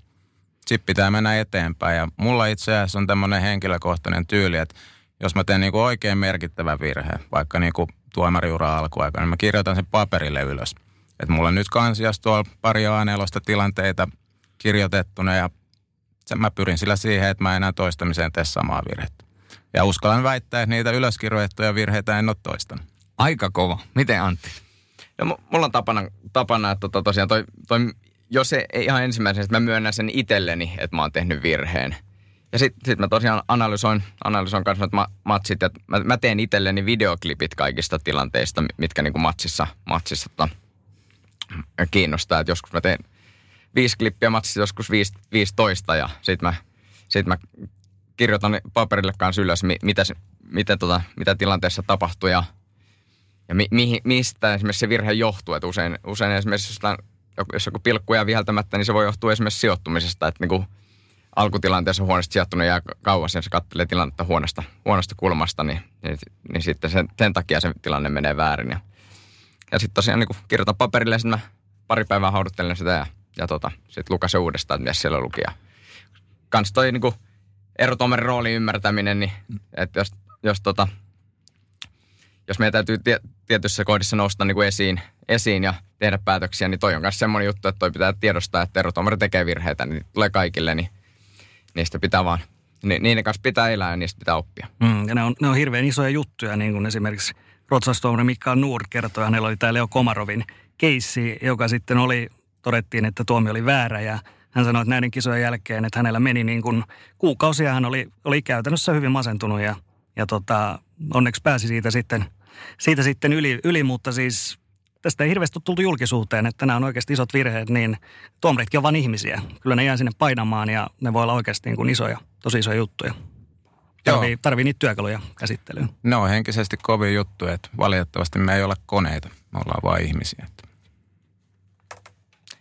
sitten pitää mennä eteenpäin. Ja mulla itse asiassa on tämmöinen henkilökohtainen tyyli, että jos mä teen niinku oikein merkittävä virhe, vaikka niinku tuomariura alkuaikana, niin mä kirjoitan sen paperille ylös. että mulla on nyt kansias tuolla pari a tilanteita kirjoitettuna ja sen mä pyrin sillä siihen, että mä enää toistamiseen tee samaa virhettä. Ja uskallan väittää, että niitä ylöskirjoittuja virheitä en ole toistanut. Aika kova. Miten Antti? No, mulla on tapana, tapana että tota, tosiaan toi, toi, jos ei ihan ensimmäisenä, että mä myönnän sen itselleni, että mä oon tehnyt virheen. Ja sitten sit mä tosiaan analysoin, analysoin kanssa että matsit, että mä, mä teen itselleni videoklipit kaikista tilanteista, mitkä niinku matsissa, matsissa tota, kiinnostaa. Että joskus mä teen viisi klippiä matsissa, joskus viisi, 15 ja sitten mä, sit mä kirjoitan paperille kanssa ylös, mitä, mitä, tota, mitä tilanteessa tapahtui ja, ja mi, mi, mistä esimerkiksi se virhe johtuu. Että usein, usein esimerkiksi jos, jos joku pilkku jää viheltämättä, niin se voi johtua esimerkiksi sijoittumisesta. Että niin kuin alkutilanteessa huoneesta sijoittunut jää kauas ja se katselee tilannetta huonosta, huonosta kulmasta, niin, niin, niin sitten sen, sen takia se tilanne menee väärin. Ja, ja sitten tosiaan niin kirjoitan paperille ja sitten mä pari päivää hauduttelen sitä ja, ja tota, sitten lukasen uudestaan, että mitä siellä luki. Ja kans toi niin kuin, erotomarin roolin ymmärtäminen, niin että jos, jos, tota, jos meidän täytyy tie, tietyissä kohdissa nousta niin kuin esiin, esiin ja tehdä päätöksiä, niin toi on myös semmoinen juttu, että toi pitää tiedostaa, että erotomari tekee virheitä, niin tulee kaikille, niin niistä pitää vaan, ni, niiden kanssa pitää elää ja niistä pitää oppia. Mm, ja ne on, ne on hirveän isoja juttuja, niin kuin esimerkiksi ruotsalaistuomari Mikael Nuur kertoi, hänellä oli tämä Leo Komarovin keissi, joka sitten oli, todettiin, että tuomio oli väärä. Ja hän sanoi, että näiden kisojen jälkeen, että hänellä meni niin kuin kuukausia, hän oli, oli käytännössä hyvin masentunut ja, ja tota, onneksi pääsi siitä sitten, siitä sitten yli, yli, mutta siis tästä ei hirveästi ole tultu julkisuuteen, että nämä on oikeasti isot virheet, niin tuomaritkin on vain ihmisiä. Kyllä ne jää sinne painamaan ja ne voi olla oikeasti niin kuin isoja, tosi isoja juttuja. Tarvii, tarvii niitä työkaluja käsittelyyn. Ne on henkisesti kovin juttu, että valitettavasti me ei olla koneita, me ollaan vain ihmisiä.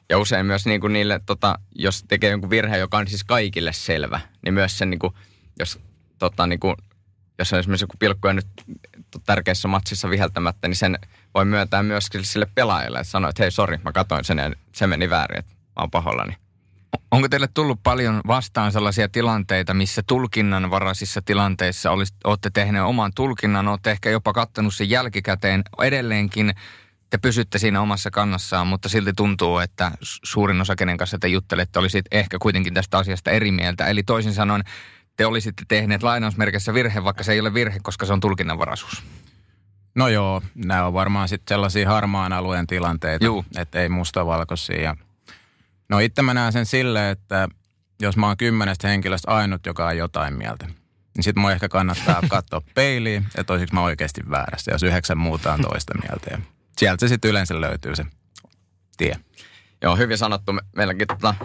Ja usein myös niin kuin niille, tota, jos tekee jonkun virheen, joka on siis kaikille selvä, niin myös sen, niin kuin, jos, tota, niin kuin, jos on esimerkiksi joku pilkku nyt tärkeässä matsissa viheltämättä, niin sen voi myöntää myös sille pelaajalle, että sanoo, että hei, sori, mä katoin sen ja se meni väärin, että mä oon pahollani. Onko teille tullut paljon vastaan sellaisia tilanteita, missä tulkinnanvaraisissa tilanteissa olisi, olette tehneet oman tulkinnan, olette ehkä jopa kattanut sen jälkikäteen edelleenkin, te pysytte siinä omassa kannassaan, mutta silti tuntuu, että suurin osa, kenen kanssa te juttelette, olisi ehkä kuitenkin tästä asiasta eri mieltä. Eli toisin sanoen, te olisitte tehneet lainausmerkissä virhe, vaikka se ei ole virhe, koska se on tulkinnanvaraisuus. No joo, nämä on varmaan sitten sellaisia harmaan alueen tilanteita, että ei mustavalkoisia. Ja no itse mä näen sen silleen, että jos mä oon kymmenestä henkilöstä ainut, joka on jotain mieltä, niin sitten mun ehkä kannattaa [LAUGHS] katsoa peiliin, että olisiko mä oikeasti väärässä, jos yhdeksän muuta on toista mieltä. Ja sieltä se sitten yleensä löytyy se tie. Joo, hyvin sanottu. Meilläkin tota,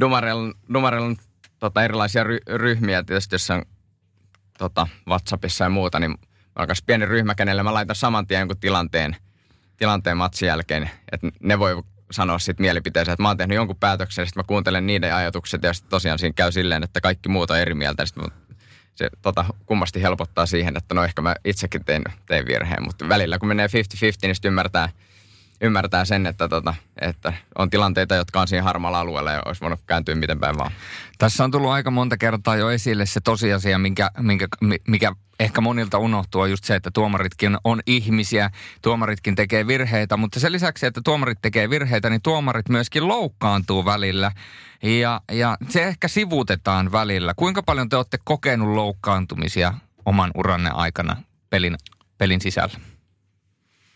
Dumarella, Dumarella on tota, erilaisia ry- ryhmiä tietysti, jos on tota, WhatsAppissa ja muuta, niin alkaisi pieni ryhmä, kenelle mä laitan saman tien jonkun tilanteen, tilanteen matsin jälkeen, että ne voi sanoa sitten mielipiteensä, että mä oon tehnyt jonkun päätöksen, sitten mä kuuntelen niiden ajatukset ja sitten tosiaan siinä käy silleen, että kaikki muut on eri mieltä. Sitten se tota, kummasti helpottaa siihen, että no ehkä mä itsekin tein, tein virheen, mutta välillä kun menee 50-50, niin sitten ymmärtää, ymmärtää sen, että, tota, että on tilanteita, jotka on siinä harmaalla alueella ja olisi voinut kääntyä miten päin vaan. Tässä on tullut aika monta kertaa jo esille se tosiasia, minkä, minkä, mikä ehkä monilta unohtuu, just se, että tuomaritkin on ihmisiä, tuomaritkin tekee virheitä, mutta sen lisäksi, että tuomarit tekee virheitä, niin tuomarit myöskin loukkaantuu välillä. Ja, ja se ehkä sivuutetaan välillä. Kuinka paljon te olette kokenut loukkaantumisia oman uranne aikana pelin, pelin sisällä?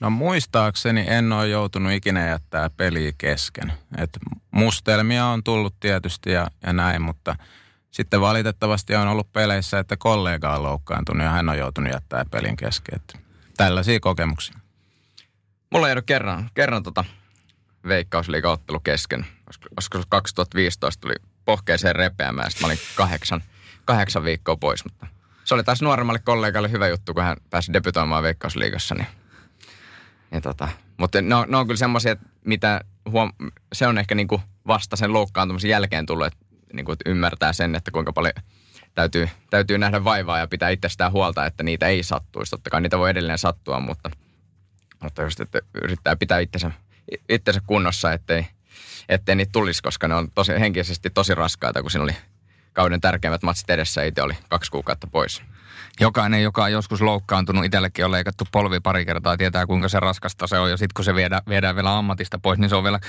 No muistaakseni en ole joutunut ikinä jättää peliä kesken. Et mustelmia on tullut tietysti ja, ja näin, mutta sitten valitettavasti on ollut peleissä, että kollega on loukkaantunut ja hän on joutunut jättää pelin kesken. Et tällaisia kokemuksia. Mulla ei ollut kerran, kerran tota veikkausliigaottelu kesken. Koska 2015 tuli pohkeeseen repeämään, sitten mä olin kahdeksan, kahdeksan viikkoa pois. Mutta se oli taas nuoremmalle kollegalle hyvä juttu, kun hän pääsi debytoimaan veikkausliigassa, niin ja tota, mutta ne on, ne on kyllä semmoisia, mitä huom- se on ehkä niinku vasta sen loukkaantumisen jälkeen tullut, että, niinku, ymmärtää sen, että kuinka paljon täytyy, täytyy nähdä vaivaa ja pitää itsestään huolta, että niitä ei sattuisi. Totta kai niitä voi edelleen sattua, mutta, mutta just, että yrittää pitää itsensä, itsensä kunnossa, ettei, ettei niitä tulisi, koska ne on tosi, henkisesti tosi raskaita, kun siinä oli kauden tärkeimmät matsit edessä, itse oli kaksi kuukautta pois. Jokainen, joka on joskus loukkaantunut, itsellekin on leikattu polvi pari kertaa, tietää kuinka se raskasta se on. Ja sitten kun se viedään, viedään vielä ammatista pois, niin se on vielä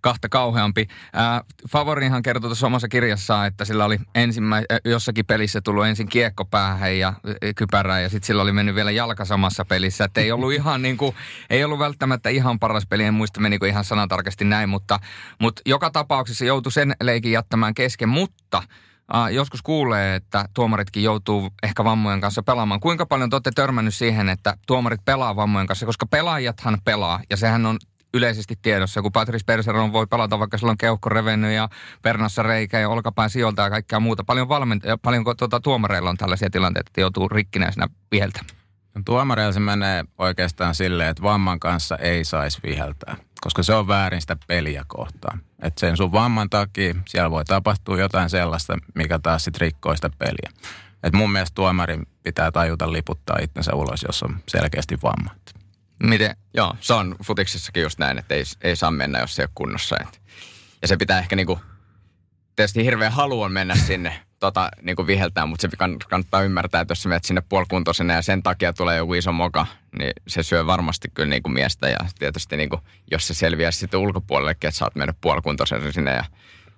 kahta kauheampi. Ää, Favorihan kertoi tuossa omassa kirjassaan, että sillä oli ensimmä, jossakin pelissä tullut ensin kiekko päähän ja kypärään ja sitten sillä oli mennyt vielä jalka samassa pelissä. Että ei ollut ihan niin kuin, ei ollut välttämättä ihan paras peli, en muista menikö ihan sanatarkasti näin, mutta, mutta joka tapauksessa joutui sen leikin jättämään kesken, mutta – Uh, joskus kuulee, että tuomaritkin joutuu ehkä vammojen kanssa pelaamaan. Kuinka paljon te olette törmännyt siihen, että tuomarit pelaa vammojen kanssa? Koska pelaajathan pelaa, ja sehän on yleisesti tiedossa. Kun Patrice Perseron voi pelata, vaikka sillä on keuhko revennyt ja pernassa reikä ja olkapään sijoilta ja kaikkea muuta. Paljon, valment- ja paljonko tuota, tuomareilla on tällaisia tilanteita, että joutuu rikkinäisenä viheltä? Tuomareilla se menee oikeastaan silleen, että vamman kanssa ei saisi viheltää, koska se on väärin sitä peliä kohtaan. Että sen sun vamman takia siellä voi tapahtua jotain sellaista, mikä taas sitten rikkoo sitä peliä. Et mun mielestä tuomarin pitää tajuta liputtaa itsensä ulos, jos on selkeästi vamma. Miten? Joo, se on futiksessakin just näin, että ei, ei saa mennä, jos se ei ole kunnossa. Et. Ja se pitää ehkä niinku, tietysti hirveän haluan mennä sinne tota, niinku viheltää, mutta se kannattaa ymmärtää, että jos sä menet sinne puolikuntoisena ja sen takia tulee joku iso moka, niin se syö varmasti kyllä niinku miestä. Ja tietysti niinku, jos se selviää sitten ulkopuolellekin, että sä oot mennyt puolikuntoisena sinne ja,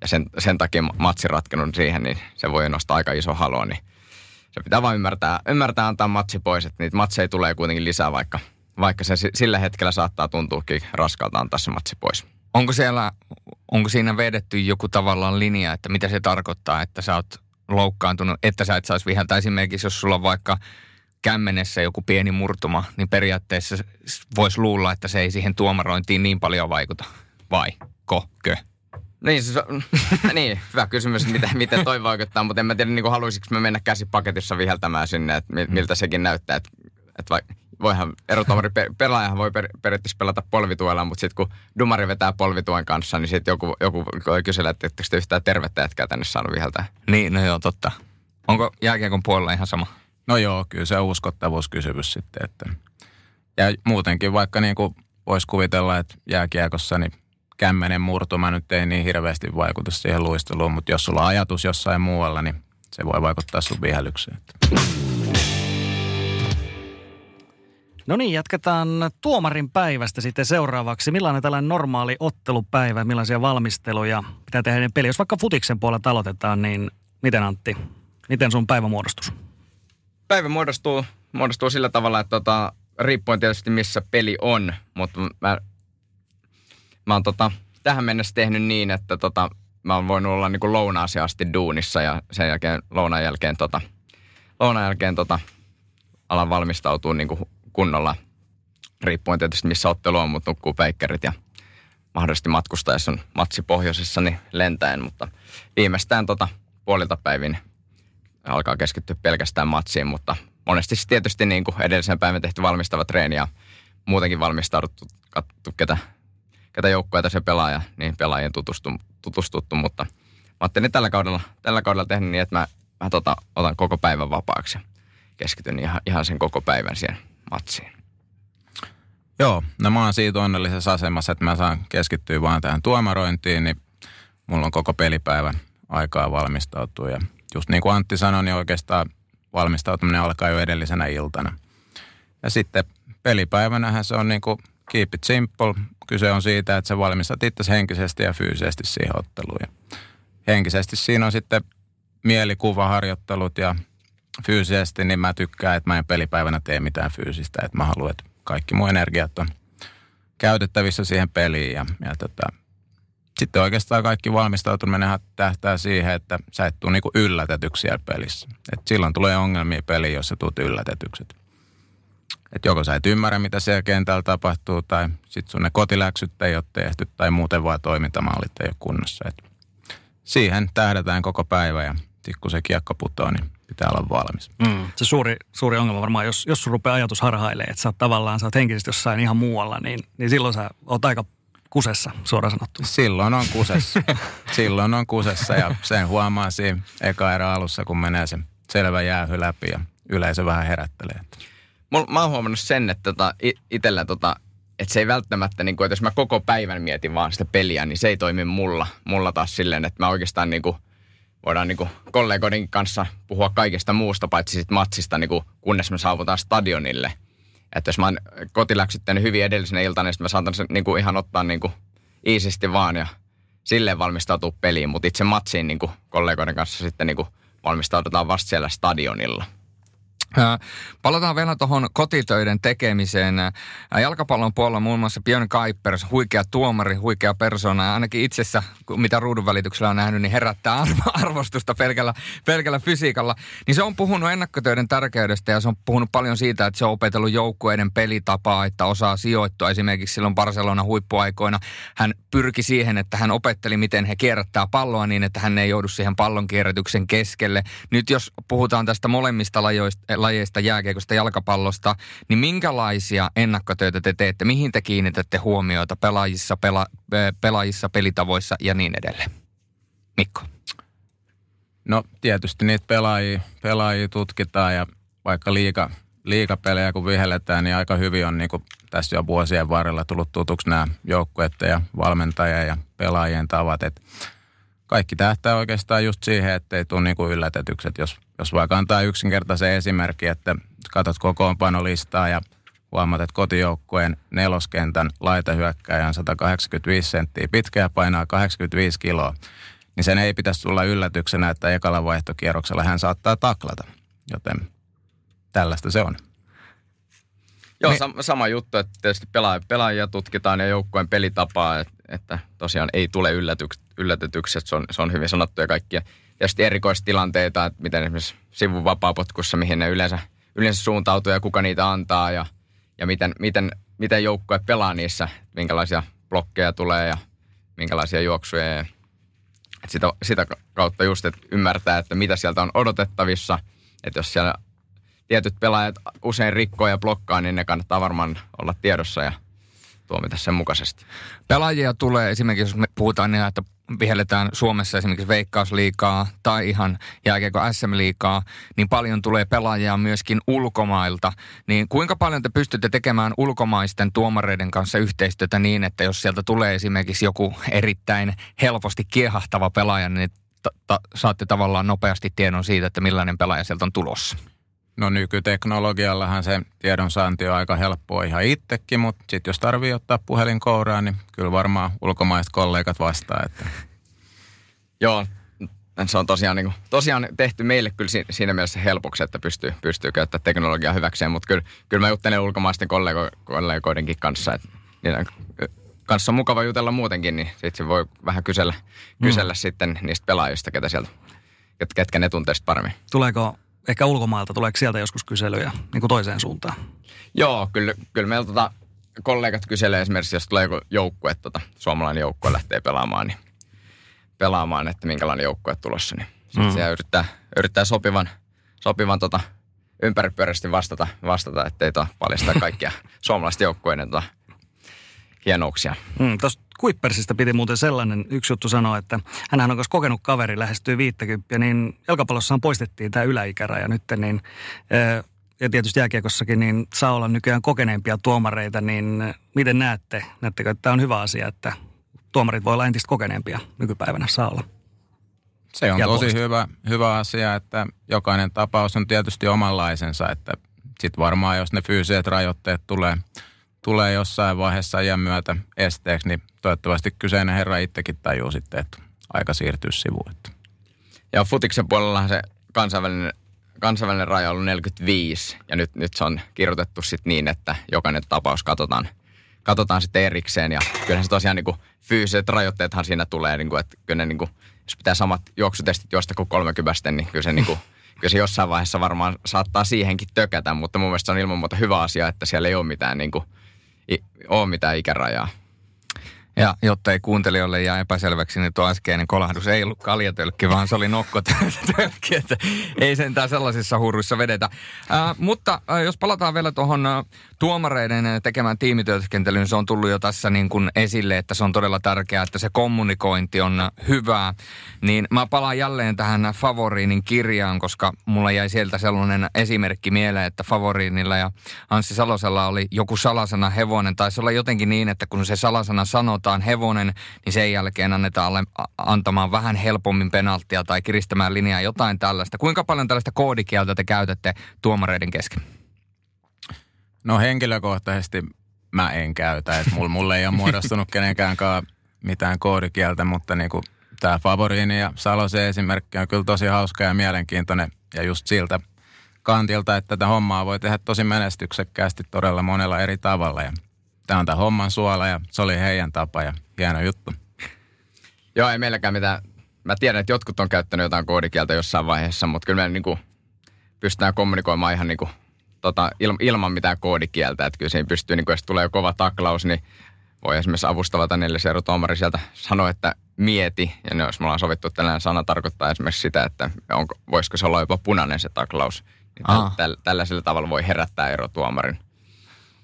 ja sen, sen takia matsi ratkenut siihen, niin se voi nostaa aika iso halo, niin se pitää vain ymmärtää, ymmärtää antaa matsi pois, että niitä matseja tulee kuitenkin lisää, vaikka, vaikka se sillä hetkellä saattaa tuntuukin raskalta antaa se matsi pois. Onko siellä, onko siinä vedetty joku tavallaan linja, että mitä se tarkoittaa, että sä oot loukkaantunut, että sä et saisi viheltää. Esimerkiksi jos sulla on vaikka kämmenessä joku pieni murtuma, niin periaatteessa voisi luulla, että se ei siihen tuomarointiin niin paljon vaikuta. Vai? Ko? Kö? Niin, se, [LAUGHS] niin, hyvä kysymys, miten, miten toi vaikuttaa, mutta en mä tiedä, niin haluaisinko mä mennä käsipaketissa viheltämään sinne, että miltä sekin näyttää. Että, että vaikka voihan erotomari, pelaajahan voi per, periaatteessa pelata polvituella, mutta sitten kun dumari vetää polvituen kanssa, niin sitten joku, joku kysyä, että ettekö te yhtään tervettä jätkää tänne saanut viheltää. Niin, no joo, totta. Onko jääkiekon puolella ihan sama? No joo, kyllä se on uskottavuuskysymys sitten. Että. Ja muutenkin vaikka niin kuin voisi kuvitella, että jääkiekossa niin kämmenen murtuma nyt ei niin hirveästi vaikuta siihen luisteluun, mutta jos sulla on ajatus jossain muualla, niin se voi vaikuttaa sun vihellykseen. No niin, jatketaan tuomarin päivästä sitten seuraavaksi. Millainen tällainen normaali ottelupäivä, millaisia valmisteluja pitää tehdä ennen peli? Jos vaikka futiksen puolelta aloitetaan, niin miten Antti, miten sun päivä muodostus? Päivä muodostuu, muodostuu sillä tavalla, että tota, riippuen tietysti missä peli on, mutta mä, mä oon tota, tähän mennessä tehnyt niin, että tota, mä oon voinut olla niin lounaasi asti duunissa ja sen jälkeen lounaan jälkeen, tota, lounaan jälkeen tota, alan valmistautua niin kuin kunnolla, riippuen tietysti missä ottelu on, mutta nukkuu peikkerit ja mahdollisesti matkustaessa on matsi pohjoisessa, niin lentäen, mutta viimeistään tota puolilta päivin alkaa keskittyä pelkästään matsiin, mutta monesti tietysti niin kuin edellisen päivän tehty valmistava treeni ja muutenkin valmistauduttu, katsottu ketä, ketä joukkueita se pelaaja, niin pelaajien tutustu, tutustuttu, mutta mä ajattelin tällä kaudella, tällä kaudella tehnyt niin, että mä, mä tota, otan koko päivän vapaaksi ja keskityn ihan, ihan sen koko päivän siihen matsiin. Joo, no mä oon siitä onnellisessa asemassa, että mä saan keskittyä vaan tähän tuomarointiin, niin mulla on koko pelipäivä aikaa valmistautua. Ja just niin kuin Antti sanoi, niin oikeastaan valmistautuminen alkaa jo edellisenä iltana. Ja sitten pelipäivänähän se on niin kuin keep it simple. Kyse on siitä, että sä valmistat itse henkisesti ja fyysisesti siihen otteluun. Ja henkisesti siinä on sitten mielikuvaharjoittelut ja fyysisesti, niin mä tykkään, että mä en pelipäivänä tee mitään fyysistä. Että mä haluan, että kaikki mun energiat on käytettävissä siihen peliin. Ja, ja tota, sitten oikeastaan kaikki valmistautuminen tähtää siihen, että sä et tule niinku yllätetyksi siellä pelissä. Et silloin tulee ongelmia peliin, jos sä tulet yllätetyksi. Et joko sä et ymmärrä, mitä siellä kentällä tapahtuu, tai sitten sun ne kotiläksyt ei ole tehty, tai muuten vaan toimintamallit ei ole kunnossa. Et siihen tähdätään koko päivä, ja kun se kiekko putoo, niin pitää olla valmis. Mm. Se suuri, suuri ongelma varmaan, jos, jos sun rupeaa ajatus harhailee, että sä oot tavallaan, sä oot henkisesti jossain ihan muualla, niin, niin silloin sä oot aika kusessa, suoraan sanottu. Silloin on kusessa. [LAUGHS] silloin on kusessa ja sen huomaa siinä eka erä alussa, kun menee se selvä jäähy läpi ja yleisö vähän herättelee. Mä oon huomannut sen, että tota, itsellä tota, että se ei välttämättä, niin kuin, että jos mä koko päivän mietin vaan sitä peliä, niin se ei toimi mulla. Mulla taas silleen, että mä oikeastaan niin kuin, voidaan niin kuin kollegoiden kanssa puhua kaikesta muusta, paitsi sit matsista, niin kuin, kunnes me saavutaan stadionille. Että jos mä oon kotiläksyttänyt hyvin edellisenä iltana, niin mä saatan sen niin kuin ihan ottaa niin kuin iisisti vaan ja silleen valmistautua peliin, mutta itse matsiin niin kuin kollegoiden kanssa sitten niin kuin valmistaudutaan vasta siellä stadionilla. Palataan vielä tuohon kotitöiden tekemiseen. Jalkapallon puolella muun muassa Björn Kuipers, huikea tuomari, huikea persona. Ainakin itsessä, mitä ruudun välityksellä on nähnyt, niin herättää [LAUGHS] arvostusta pelkällä, pelkällä fysiikalla. Niin se on puhunut ennakkotöiden tärkeydestä ja se on puhunut paljon siitä, että se on opetellut joukkueiden pelitapaa, että osaa sijoittua. Esimerkiksi silloin Barcelona huippuaikoina hän pyrki siihen, että hän opetteli, miten he kierrättää palloa niin, että hän ei joudu siihen pallon kierrätyksen keskelle. Nyt jos puhutaan tästä molemmista lajoista, lajeista, jääkiekosta, jalkapallosta, niin minkälaisia ennakkotöitä te teette? Mihin te kiinnitätte huomioita pelaajissa, pela, pelaajissa, pelitavoissa ja niin edelleen? Mikko. No tietysti niitä pelaajia, pelaajia tutkitaan ja vaikka liika, liikapelejä kun vihelletään, niin aika hyvin on niin kuin tässä jo vuosien varrella tullut tutuksi nämä joukkueet ja valmentajien ja pelaajien tavat. Et kaikki tähtää oikeastaan just siihen, ettei tule niin kuin yllätetykset, jos jos vaikka antaa yksinkertaisen esimerkki, että katsot kokoonpanolistaa ja huomaat, että kotijoukkueen neloskentän laitahyökkäjä on 185 senttiä pitkä ja painaa 85 kiloa, niin sen ei pitäisi tulla yllätyksenä, että ekalla vaihtokierroksella hän saattaa taklata. Joten tällaista se on. Joo, Me... sama juttu, että tietysti pelaajia, pelaajia tutkitaan ja joukkueen pelitapaa, että, että tosiaan ei tule yllätyks, yllätetyksi, että se on, se on hyvin sanottu ja kaikkia tietysti erikoistilanteita, että miten esimerkiksi sivun vapaapotkussa, mihin ne yleensä, yleensä suuntautuu ja kuka niitä antaa ja, ja miten, miten, miten joukkue pelaa niissä, minkälaisia blokkeja tulee ja minkälaisia juoksuja. Ja, että sitä, sitä kautta just, että ymmärtää, että mitä sieltä on odotettavissa. Että jos siellä tietyt pelaajat usein rikkoo ja blokkaa, niin ne kannattaa varmaan olla tiedossa ja tuomita sen mukaisesti. Pelaajia tulee esimerkiksi, jos me puhutaan niin, että vihelletään Suomessa esimerkiksi Veikkausliikaa tai ihan jääkiekko SM-liikaa, niin paljon tulee pelaajia myöskin ulkomailta. Niin kuinka paljon te pystytte tekemään ulkomaisten tuomareiden kanssa yhteistyötä niin, että jos sieltä tulee esimerkiksi joku erittäin helposti kiehahtava pelaaja, niin ta- ta- saatte tavallaan nopeasti tiedon siitä, että millainen pelaaja sieltä on tulossa? No nykyteknologiallahan se tiedonsaanti on aika helppoa ihan itsekin, mutta sitten jos tarvii ottaa puhelin kouraan, niin kyllä varmaan ulkomaiset kollegat vastaa. Että. [LAUGHS] Joo, se on tosiaan, niin kuin, tosiaan tehty meille kyllä siinä mielessä helpoksi, että pystyy, pystyy käyttämään teknologiaa hyväkseen, mutta kyllä, kyllä mä juttelen ulkomaisten kollego, kollegoidenkin kanssa, että niiden kanssa on mukava jutella muutenkin, niin sitten se voi vähän kysellä, kysellä mm. sitten niistä pelaajista, ketä sieltä, ketkä ne tuntee paremmin. Tuleeko ehkä ulkomailta, tuleeko sieltä joskus kyselyjä niin kuin toiseen suuntaan? Joo, kyllä, kyllä meillä tota, kollegat kyselee esimerkiksi, jos tulee joku joukkue, tota, suomalainen joukkue lähtee pelaamaan, niin pelaamaan, että minkälainen joukkue tulossa, niin sitten mm. siellä yrittää, yrittää sopivan, sopivan tota, ympäripyöräisesti vastata, vastata ettei to paljasta kaikkia [LAUGHS] suomalaisten joukkueiden tota, hienouksia. Mm, Tuosta Kuippersista piti muuten sellainen yksi juttu sanoa, että hän on myös kokenut kaveri, lähestyy 50, niin jalkapallossahan poistettiin tämä yläikäraja nyt, niin ja tietysti jääkiekossakin, niin saa olla nykyään kokeneempia tuomareita, niin miten näette, näettekö, että tämä on hyvä asia, että tuomarit voi olla entistä kokeneempia nykypäivänä saa olla? Se on tosi hyvä, hyvä asia, että jokainen tapaus on tietysti omanlaisensa, että sitten varmaan jos ne fyysiset rajoitteet tulee – tulee jossain vaiheessa iän myötä esteeksi, niin toivottavasti kyseinen herra itsekin tajuu sitten, että aika siirtyy sivuun. Ja futiksen puolellahan se kansainvälinen, kansainvälinen raja on ollut 45 ja nyt, nyt se on kirjoitettu sitten niin, että jokainen tapaus katsotaan, katsotaan sitten erikseen ja kyllähän se tosiaan niin kuin fyysiset rajoitteethan siinä tulee, niin kuin, että kyllä ne niin kuin, jos pitää samat juoksutestit juosta kuin 30, niin kyllä se niin kuin, kyllä se jossain vaiheessa varmaan saattaa siihenkin tökätä, mutta mun mielestä se on ilman muuta hyvä asia, että siellä ei ole mitään niin kuin ole mitään ikärajaa. Ja jotta ei kuuntelijoille jää epäselväksi, niin tuo äskeinen kolahdus ei ollut kaljatölkki, vaan se oli nokkotölkki, että ei sentään sellaisissa huuruissa vedetä. Ää, mutta ää, jos palataan vielä tuohon tuomareiden tekemään tiimityöskentelyyn, se on tullut jo tässä niin kuin esille, että se on todella tärkeää, että se kommunikointi on hyvää. Niin mä palaan jälleen tähän Favoriinin kirjaan, koska mulla jäi sieltä sellainen esimerkki mieleen, että Favoriinilla ja Anssi Salosella oli joku salasana hevonen. Taisi olla jotenkin niin, että kun se salasana sanotaan, otetaan hevonen, niin sen jälkeen annetaan alle, antamaan vähän helpommin penalttia tai kiristämään linjaa jotain tällaista. Kuinka paljon tällaista koodikieltä te käytätte tuomareiden kesken? No henkilökohtaisesti mä en käytä. Että mulla, mulla ei ole muodostunut kenenkään mitään koodikieltä, mutta niin kuin tämä Favoriini ja Salosen esimerkki on kyllä tosi hauska ja mielenkiintoinen. Ja just siltä kantilta, että tätä hommaa voi tehdä tosi menestyksekkäästi todella monella eri tavalla. Ja tämä on tämä homman suola ja se oli heidän tapa ja hieno juttu. Joo, ei meilläkään mitään. Mä tiedän, että jotkut on käyttänyt jotain koodikieltä jossain vaiheessa, mutta kyllä me niinku pystytään kommunikoimaan ihan niinku, tota, il, ilman mitään koodikieltä. Että kyllä siinä pystyy, niinku, jos tulee kova taklaus, niin voi esimerkiksi avustava tai tuomari sieltä sanoa, että mieti. Ja jos me ollaan sovittu, että tällainen sana tarkoittaa esimerkiksi sitä, että onko, voisiko se olla jopa punainen se taklaus. Niin täl, täl, tällaisella tavalla voi herättää erotuomarin.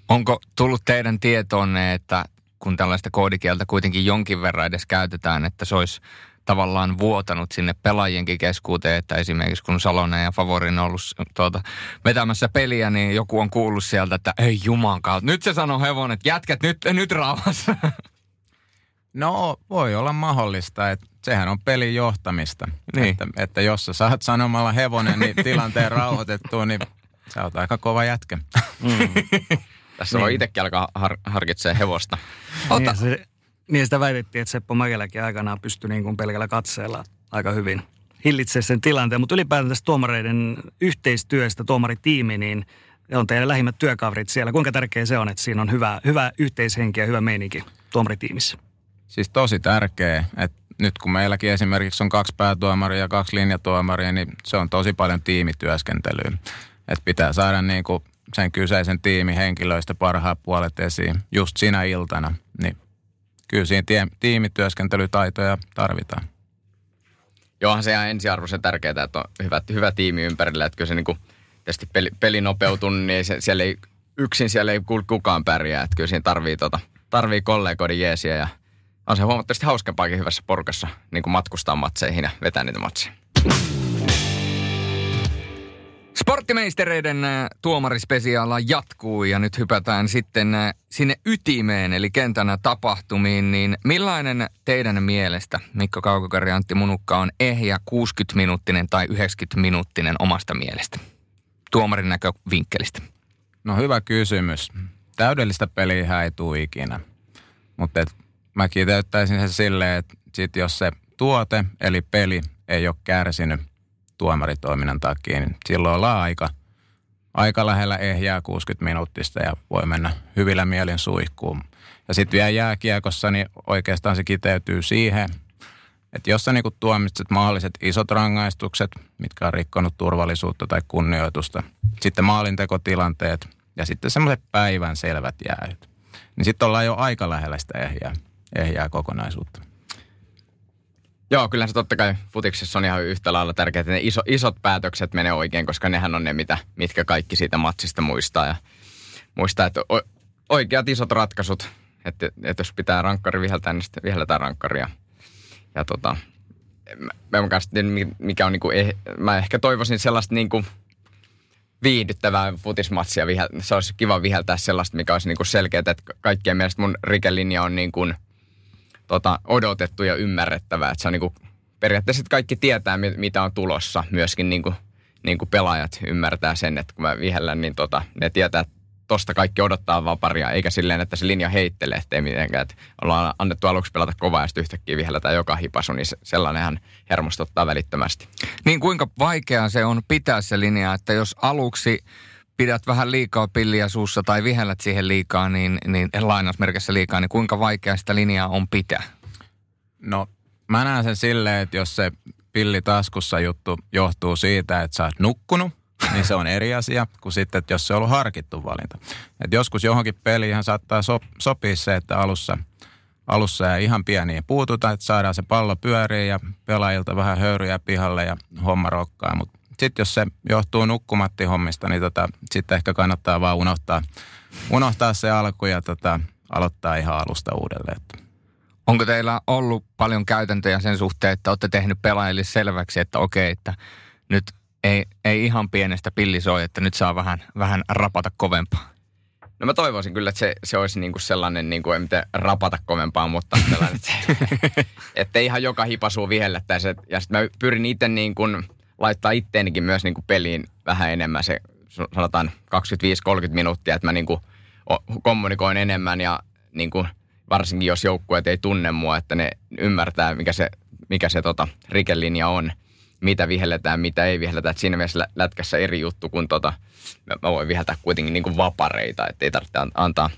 Onko tullut teidän tietoonne, että kun tällaista koodikieltä kuitenkin jonkin verran edes käytetään, että se olisi tavallaan vuotanut sinne pelaajienkin keskuuteen, että esimerkiksi kun Salonen ja Favorin on ollut tuota, vetämässä peliä, niin joku on kuullut sieltä, että ei juman kautta. Nyt se sanoo hevonen, että jätkät nyt, nyt rauhassa. [LAUGHS] No voi olla mahdollista, että sehän on pelin johtamista. Niin. Että, että jos sä saat sanomalla hevonen niin tilanteen [LAUGHS] rauhoitettua, niin sä oot aika kova jätkä. Mm. Tässä niin. voi itsekin alkaa har- harkitsemaan hevosta. Ota. Niin, se, niin sitä väitettiin, että Seppo Mäkeläkin aikanaan pystyi niin kuin pelkällä katseella aika hyvin hillitsemään sen tilanteen. Mutta ylipäätään tästä tuomareiden yhteistyöstä, tuomaritiimi, niin on teidän lähimmät työkaverit siellä. Kuinka tärkeää se on, että siinä on hyvä, hyvä yhteishenki ja hyvä meininki tuomaritiimissä? Siis tosi tärkeä, että nyt kun meilläkin esimerkiksi on kaksi päätuomaria ja kaksi linjatuomaria, niin se on tosi paljon tiimityöskentelyä. Että pitää saada niin kuin sen kyseisen tiimin henkilöistä parhaat puolet esiin just sinä iltana. Niin kyllä siinä tie, tiimityöskentelytaitoja tarvitaan. Johan se ihan ensiarvoisen tärkeää, että on hyvä, hyvä tiimi ympärillä. Että kyllä se niin peli, peli nopeutuu, niin se, siellä ei, yksin siellä ei kukaan pärjää. Että kyllä siinä tarvii, tota, tarvii kollegoiden jeesiä ja on se huomattavasti hauskempaakin hyvässä porukassa niin kuin matkustaa matseihin ja vetää niitä matseja. Sporttimeistereiden äh, tuomarispesiaala jatkuu ja nyt hypätään sitten äh, sinne ytimeen eli kentänä tapahtumiin. Niin millainen teidän mielestä, Mikko Kaukokari Antti Munukka, on ehjä 60-minuuttinen tai 90-minuuttinen omasta mielestä? Tuomarin näkövinkkelistä. No hyvä kysymys. Täydellistä peliä ei tule ikinä. Mutta mä kiteyttäisin sen silleen, että sit jos se tuote eli peli ei ole kärsinyt tuomaritoiminnan takia, niin silloin ollaan aika, aika lähellä ehjää 60 minuuttista ja voi mennä hyvillä mielin suihkuun. Ja sitten vielä jääkiekossa, niin oikeastaan se kiteytyy siihen, että jos sä niinku tuomitset mahdolliset isot rangaistukset, mitkä on rikkonut turvallisuutta tai kunnioitusta, sitten maalintekotilanteet ja sitten semmoiset päivän selvät jäähyt, niin sitten ollaan jo aika lähellä sitä ehjää ehjää kokonaisuutta. Joo, kyllä se totta kai futiksessa on ihan yhtä lailla tärkeää, että ne iso, isot päätökset menee oikein, koska nehän on ne, mitä, mitkä kaikki siitä matsista muistaa. Ja muistaa, että o, oikeat isot ratkaisut, että, että jos pitää rankkari viheltää, niin sitten vihelletään rankkaria. Ja tota, mä, mä mikä on niinku, eh, mä ehkä toivoisin sellaista niinku viihdyttävää futismatsia. Se olisi kiva viheltää sellaista, mikä olisi niinku selkeää, että kaikkien mielestä mun rikelinja on niin kuin – tota, odotettu ja ymmärrettävää. Että se on niin kuin, periaatteessa kaikki tietää, mitä on tulossa. Myöskin niin kuin, niin kuin pelaajat ymmärtää sen, että kun mä vihellän, niin tota, ne tietää, että tosta kaikki odottaa vaparia, eikä silleen, että se linja heittelee, ettei mitenkään, että ollaan annettu aluksi pelata kovaa ja sitten yhtäkkiä vihelletään joka hipasu, niin sellainenhan hermostuttaa välittömästi. Niin kuinka vaikeaa se on pitää se linja, että jos aluksi pidät vähän liikaa pilliä suussa tai vihellät siihen liikaa, niin, niin lainausmerkissä liikaa, niin kuinka vaikea sitä linjaa on pitää? No mä näen sen silleen, että jos se pilli taskussa juttu johtuu siitä, että sä oot nukkunut, niin se on eri asia kuin sitten, että jos se on ollut harkittu valinta. Et joskus johonkin peliin saattaa so, sopia se, että alussa, alussa ja ihan pieniä puututa, että saadaan se pallo pyöriin ja pelaajilta vähän höyryjä pihalle ja homma rokkaa, mutta sitten jos se johtuu nukkumattihommista, niin tota, sitten ehkä kannattaa vaan unohtaa, unohtaa se alku ja tota, aloittaa ihan alusta uudelleen. Onko teillä ollut paljon käytäntöjä sen suhteen, että olette tehnyt pelaajille selväksi, että okei, että nyt ei, ei ihan pienestä pilli soi, että nyt saa vähän, vähän rapata kovempaa? No mä toivoisin kyllä, että se, se olisi niinku sellainen, niinku, ei mitään rapata kovempaa, mutta sellainen, että, [LAUGHS] että ihan joka hipasuu vihellettäisi. Ja sitten mä pyrin itse niin kuin laittaa itteenikin myös niin kuin peliin vähän enemmän se, sanotaan 25-30 minuuttia, että mä niin kuin kommunikoin enemmän ja niin kuin, varsinkin jos joukkueet ei tunne mua, että ne ymmärtää, mikä se, mikä se tota, rikelinja on, mitä vihelletään, mitä ei vihelletä. Et siinä mielessä lätkässä eri juttu, kun tota, mä voin viheltää kuitenkin niin kuin vapareita, että ei tarvitse antaa,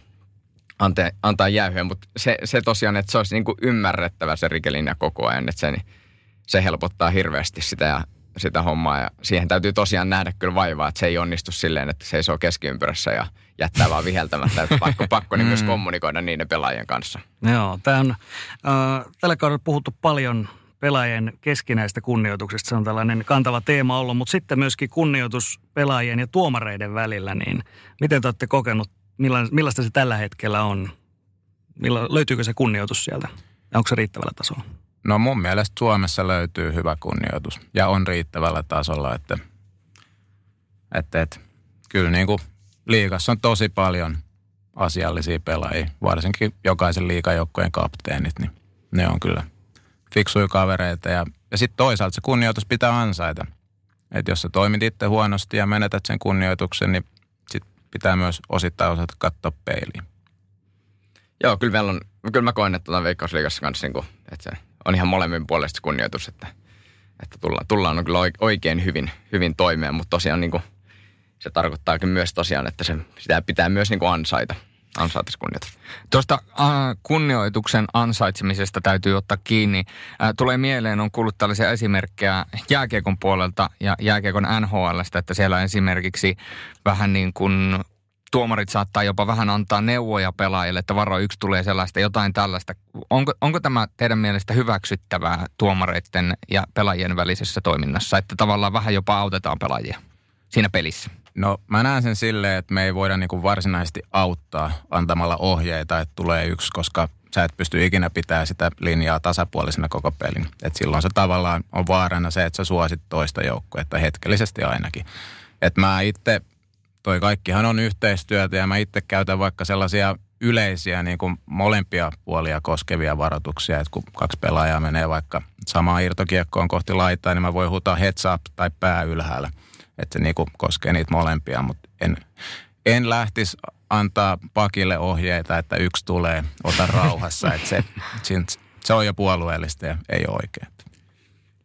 antaa, antaa jäyhyä, mutta se, se tosiaan, että se olisi niin kuin ymmärrettävä se rikelinja koko ajan, että se, se helpottaa hirveästi sitä ja sitä hommaa ja siihen täytyy tosiaan nähdä kyllä vaivaa, että se ei onnistu silleen, että se seisoo keskiympyrässä ja jättää vaan viheltämättä, että pakko, pakko niin myös mm. kommunikoida niiden pelaajien kanssa. Joo, tämä on, äh, tällä kaudella puhuttu paljon pelaajien keskinäistä kunnioituksesta. Se on tällainen kantava teema ollut, mutta sitten myöskin kunnioitus pelaajien ja tuomareiden välillä. Niin miten te olette kokenut, millaista se tällä hetkellä on? Milla, löytyykö se kunnioitus sieltä? Ja onko se riittävällä tasolla? No mun mielestä Suomessa löytyy hyvä kunnioitus ja on riittävällä tasolla, että, että, että kyllä niin kuin liigassa on tosi paljon asiallisia pelaajia, varsinkin jokaisen liikajoukkojen kapteenit, niin ne on kyllä fiksuja kavereita ja, ja sitten toisaalta se kunnioitus pitää ansaita. Että jos sä toimit itse huonosti ja menetät sen kunnioituksen, niin sit pitää myös osittain osata katsoa peiliin. Joo, kyllä, meillä on, kyllä mä koen, että tuota Veikkausliigassa kanssa, niin kuin, että se on ihan molemmin puolesta kunnioitus, että, että tullaan, tullaan kyllä oikein hyvin, hyvin toimeen, mutta tosiaan niin kuin, se tarkoittaa kyllä myös tosiaan, että se, sitä pitää myös niin kuin ansaita ansaitaisi kunnioitusta. Tuosta äh, kunnioituksen ansaitsemisesta täytyy ottaa kiinni. Äh, tulee mieleen, on kuullut tällaisia esimerkkejä jääkiekon puolelta ja jääkiekon NHLstä, että siellä esimerkiksi vähän niin kuin tuomarit saattaa jopa vähän antaa neuvoja pelaajille, että varo yksi tulee sellaista, jotain tällaista. Onko, onko tämä teidän mielestä hyväksyttävää tuomareiden ja pelaajien välisessä toiminnassa, että tavallaan vähän jopa autetaan pelaajia siinä pelissä? No mä näen sen silleen, että me ei voida kuin varsinaisesti auttaa antamalla ohjeita, että tulee yksi, koska sä et pysty ikinä pitää sitä linjaa tasapuolisena koko pelin. Et silloin se tavallaan on vaarana se, että sä suosit toista että hetkellisesti ainakin. Että mä itse, toi kaikkihan on yhteistyötä ja mä itse käytän vaikka sellaisia yleisiä niin kuin molempia puolia koskevia varoituksia, että kun kaksi pelaajaa menee vaikka samaan irtokiekkoon kohti laitaa, niin mä voin huutaa heads up tai pää ylhäällä – että se niinku koskee niitä molempia, mutta en, en lähtisi antaa pakille ohjeita, että yksi tulee, ota rauhassa, että se, [LAUGHS] se on jo puolueellista ja ei ole oikein.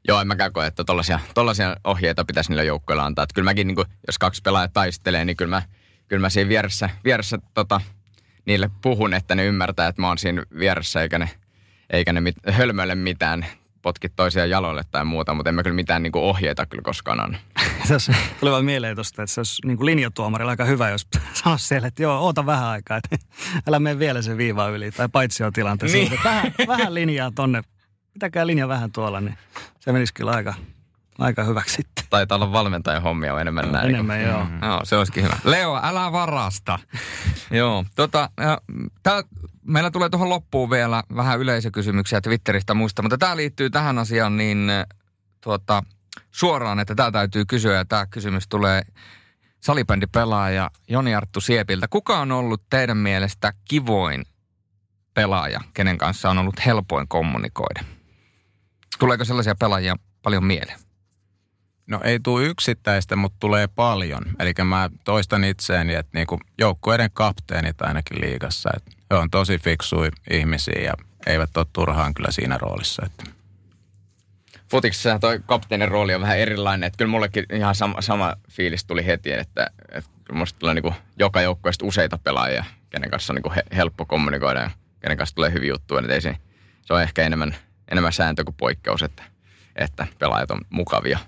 Joo, en mäkään koe, että tollaisia, tollaisia ohjeita pitäisi niillä joukkoilla antaa. Että kyllä mäkin, niin kuin, jos kaksi pelaajaa taistelee, niin kyllä mä, kyllä mä siinä vieressä, vieressä tota, niille puhun, että ne ymmärtää, että mä oon siinä vieressä, eikä ne, eikä ne mit, hölmöille mitään potkit toisia jaloille tai muuta, mutta emme kyllä mitään niin kuin ohjeita kyllä koskaan anna. [LAUGHS] se tuli vaan mieleen tuosta, että se olisi niin linjatuomarilla aika hyvä, jos [LAUGHS] sanoisi siellä, että joo, oota vähän aikaa, että [LAUGHS] älä mene vielä sen viiva yli tai paitsi on tilanteessa. Niin. Vähän, vähän linjaa tonne, pitäkää linja vähän tuolla, niin se menisi kyllä aika, aika hyväksi sitten. Taitaa olla valmentajan hommia enemmän no, näin. Enemmän, joo. Mm. Joo, se olisikin hyvä. Leo, älä varasta. [LAUGHS] joo, tota, tää, meillä tulee tuohon loppuun vielä vähän yleisökysymyksiä Twitteristä muista, mutta tämä liittyy tähän asiaan niin tuota, suoraan, että tämä täytyy kysyä ja tämä kysymys tulee salibändipelaaja Joni Arttu Siepiltä. Kuka on ollut teidän mielestä kivoin pelaaja, kenen kanssa on ollut helpoin kommunikoida? Tuleeko sellaisia pelaajia paljon mieleen? No ei tule yksittäistä, mutta tulee paljon. Eli mä toistan itseäni, että niinku joukkueiden kapteenit ainakin liigassa. Että he on tosi fiksui ihmisiä ja eivät ole turhaan kyllä siinä roolissa. Että. Futiksessa toi kapteenin rooli on vähän erilainen. Että kyllä mullekin ihan sama, sama fiilis tuli heti, että, että musta tulee niinku joka joukkueesta useita pelaajia, kenen kanssa on niinku he, helppo kommunikoida ja kenen kanssa tulee hyviä juttuja. Että ei se, se on ehkä enemmän, enemmän sääntö kuin poikkeus, että, että pelaajat on mukavia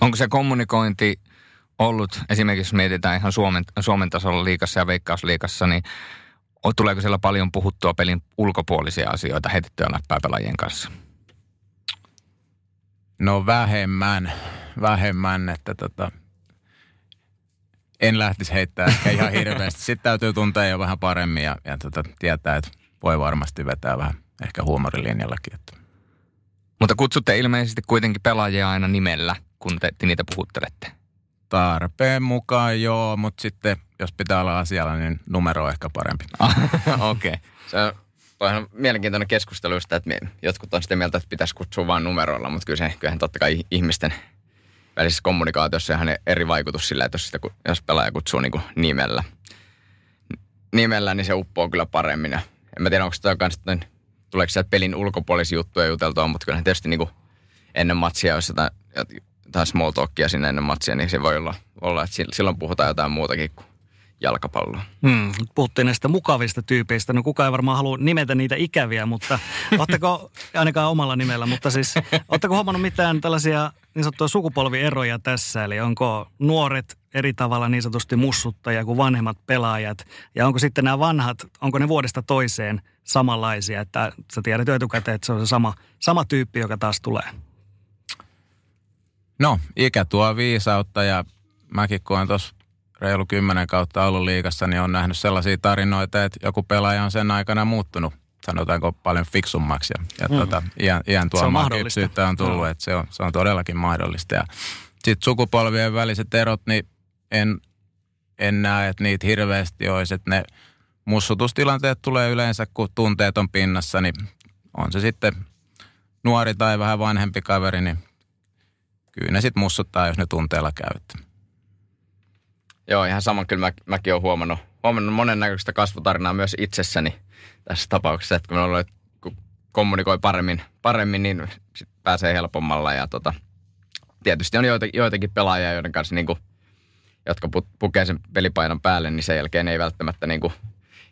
Onko se kommunikointi ollut, esimerkiksi jos mietitään ihan Suomen, Suomen tasolla liikassa ja veikkausliikassa, niin tuleeko siellä paljon puhuttua pelin ulkopuolisia asioita heitettyä läppää pelaajien kanssa? No vähemmän, vähemmän, että tota, en lähtisi heittää ehkä ihan hirveästi. Sitten täytyy tuntea jo vähän paremmin ja, ja tota, tietää, että voi varmasti vetää vähän ehkä huumorilinjallakin. Että. Mutta kutsutte ilmeisesti kuitenkin pelaajia aina nimellä kun te, te niitä puhuttelette? Tarpeen mukaan joo, mutta sitten jos pitää olla asialla, niin numero on ehkä parempi. [LAUGHS] Okei. Okay. Se on, toihan on mielenkiintoinen keskustelu sitä, että jotkut on sitä mieltä, että pitäisi kutsua vain numeroilla, mutta kyllä se, kyllähän totta kai ihmisten välisessä kommunikaatiossa ihan eri vaikutus sillä, että jos, sitä, jos pelaaja kutsuu niin kuin nimellä, nimellä, niin se uppoo kyllä paremmin. Ja en mä tiedä, onko kanssa, että tuleeko sieltä pelin ulkopuolisia juttuja juteltua, mutta kyllähän tietysti niin kuin ennen matsia, jos jotain, jotain small talkia sinne ennen matsia, niin se voi olla, olla, että silloin puhutaan jotain muutakin kuin jalkapalloa. Hmm, puhuttiin näistä mukavista tyypeistä. No kukaan ei varmaan halua nimetä niitä ikäviä, mutta oletteko, [LAUGHS] ainakaan omalla nimellä, mutta siis oletteko huomannut mitään tällaisia niin sanottuja sukupolvieroja tässä? Eli onko nuoret eri tavalla niin sanotusti mussuttajia kuin vanhemmat pelaajat? Ja onko sitten nämä vanhat, onko ne vuodesta toiseen samanlaisia? Että sä tiedät jo etukäteen, että se on se sama, sama tyyppi, joka taas tulee. No, ikä tuo viisautta ja mäkin kun olen tuossa reilu kymmenen kautta ollut liikassa, niin on nähnyt sellaisia tarinoita, että joku pelaaja on sen aikana muuttunut sanotaanko paljon fiksummaksi. Ja, ja mm. tota, iän, iän tuomaa kypsyyttä on tullut, no. että se on, se on todellakin mahdollista. Ja sitten sukupolvien väliset erot, niin en, en näe, että niitä hirveästi olisi. Että ne mussutustilanteet tulee yleensä, kun tunteet on pinnassa, niin on se sitten nuori tai vähän vanhempi kaveri, niin kyllä ne sitten mussuttaa, jos ne tunteella käyttää. Joo, ihan sama kyllä mä, mäkin olen huomannut, huomannut monennäköistä kasvutarinaa myös itsessäni tässä tapauksessa, että kun, ollut, kun kommunikoi paremmin, paremmin niin sit pääsee helpommalla ja tota, tietysti on joita, joitakin pelaajia, joiden kanssa niin kuin, jotka pu, pukee sen pelipainon päälle, niin sen jälkeen ei välttämättä niin kuin,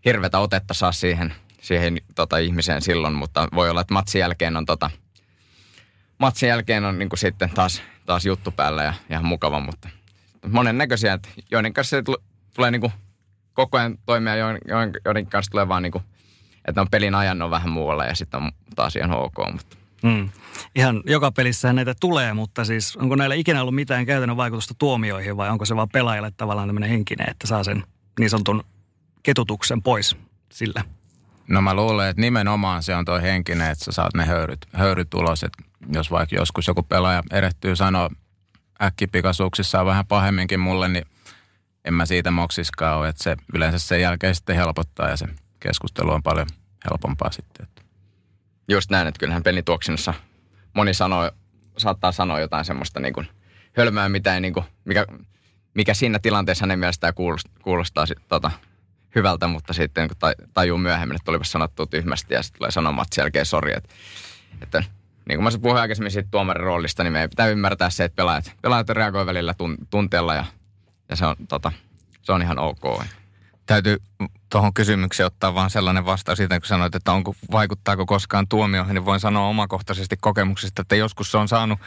hirvetä otetta saa siihen, siihen tota, ihmiseen silloin, mutta voi olla, että matsin jälkeen on tota, matsin jälkeen on niin kuin sitten taas, taas juttu päällä ja ihan mukava, mutta monennäköisiä, että joiden kanssa se tulee niin kuin koko ajan toimia, joiden, joiden kanssa tulee vaan niin kuin, että on pelin ajan on vähän muualla ja sitten on taas ihan ok. Mutta. Mm. Ihan joka pelissä näitä tulee, mutta siis onko näillä ikinä ollut mitään käytännön vaikutusta tuomioihin vai onko se vaan pelaajalle tavallaan tämmöinen henkinen, että saa sen niin sanotun ketutuksen pois sillä? No mä luulen, että nimenomaan se on toi henkinen, että sä saat ne höyryt, höyryt ulos. Että jos vaikka joskus joku pelaaja erehtyy sanoa äkkipikasuuksissaan vähän pahemminkin mulle, niin en mä siitä moksiskaan ole. Että se yleensä sen jälkeen sitten helpottaa ja se keskustelu on paljon helpompaa sitten. Just näin, että kyllähän pelituoksinnassa moni sanoo, saattaa sanoa jotain semmoista niin kuin hölmää, mitä ei niin kuin, mikä, mikä siinä tilanteessa hänen mielestään kuulostaa, kuulostaa tota, hyvältä, mutta sitten kun tajuu myöhemmin, että olipa sanottu tyhmästi ja sitten tulee sanomaan jälkeen sori, että, että niin kuin mä puhuin aikaisemmin siitä tuomarin roolista, niin meidän pitää ymmärtää se, että pelaajat, pelaajat reagoi välillä tun, tunteella ja, ja se, on, tota, se on ihan ok. Täytyy tuohon kysymykseen ottaa vaan sellainen vastaus siitä, kun sanoit, että onko, vaikuttaako koskaan tuomioihin, niin voin sanoa omakohtaisesti kokemuksesta, että joskus se on saanut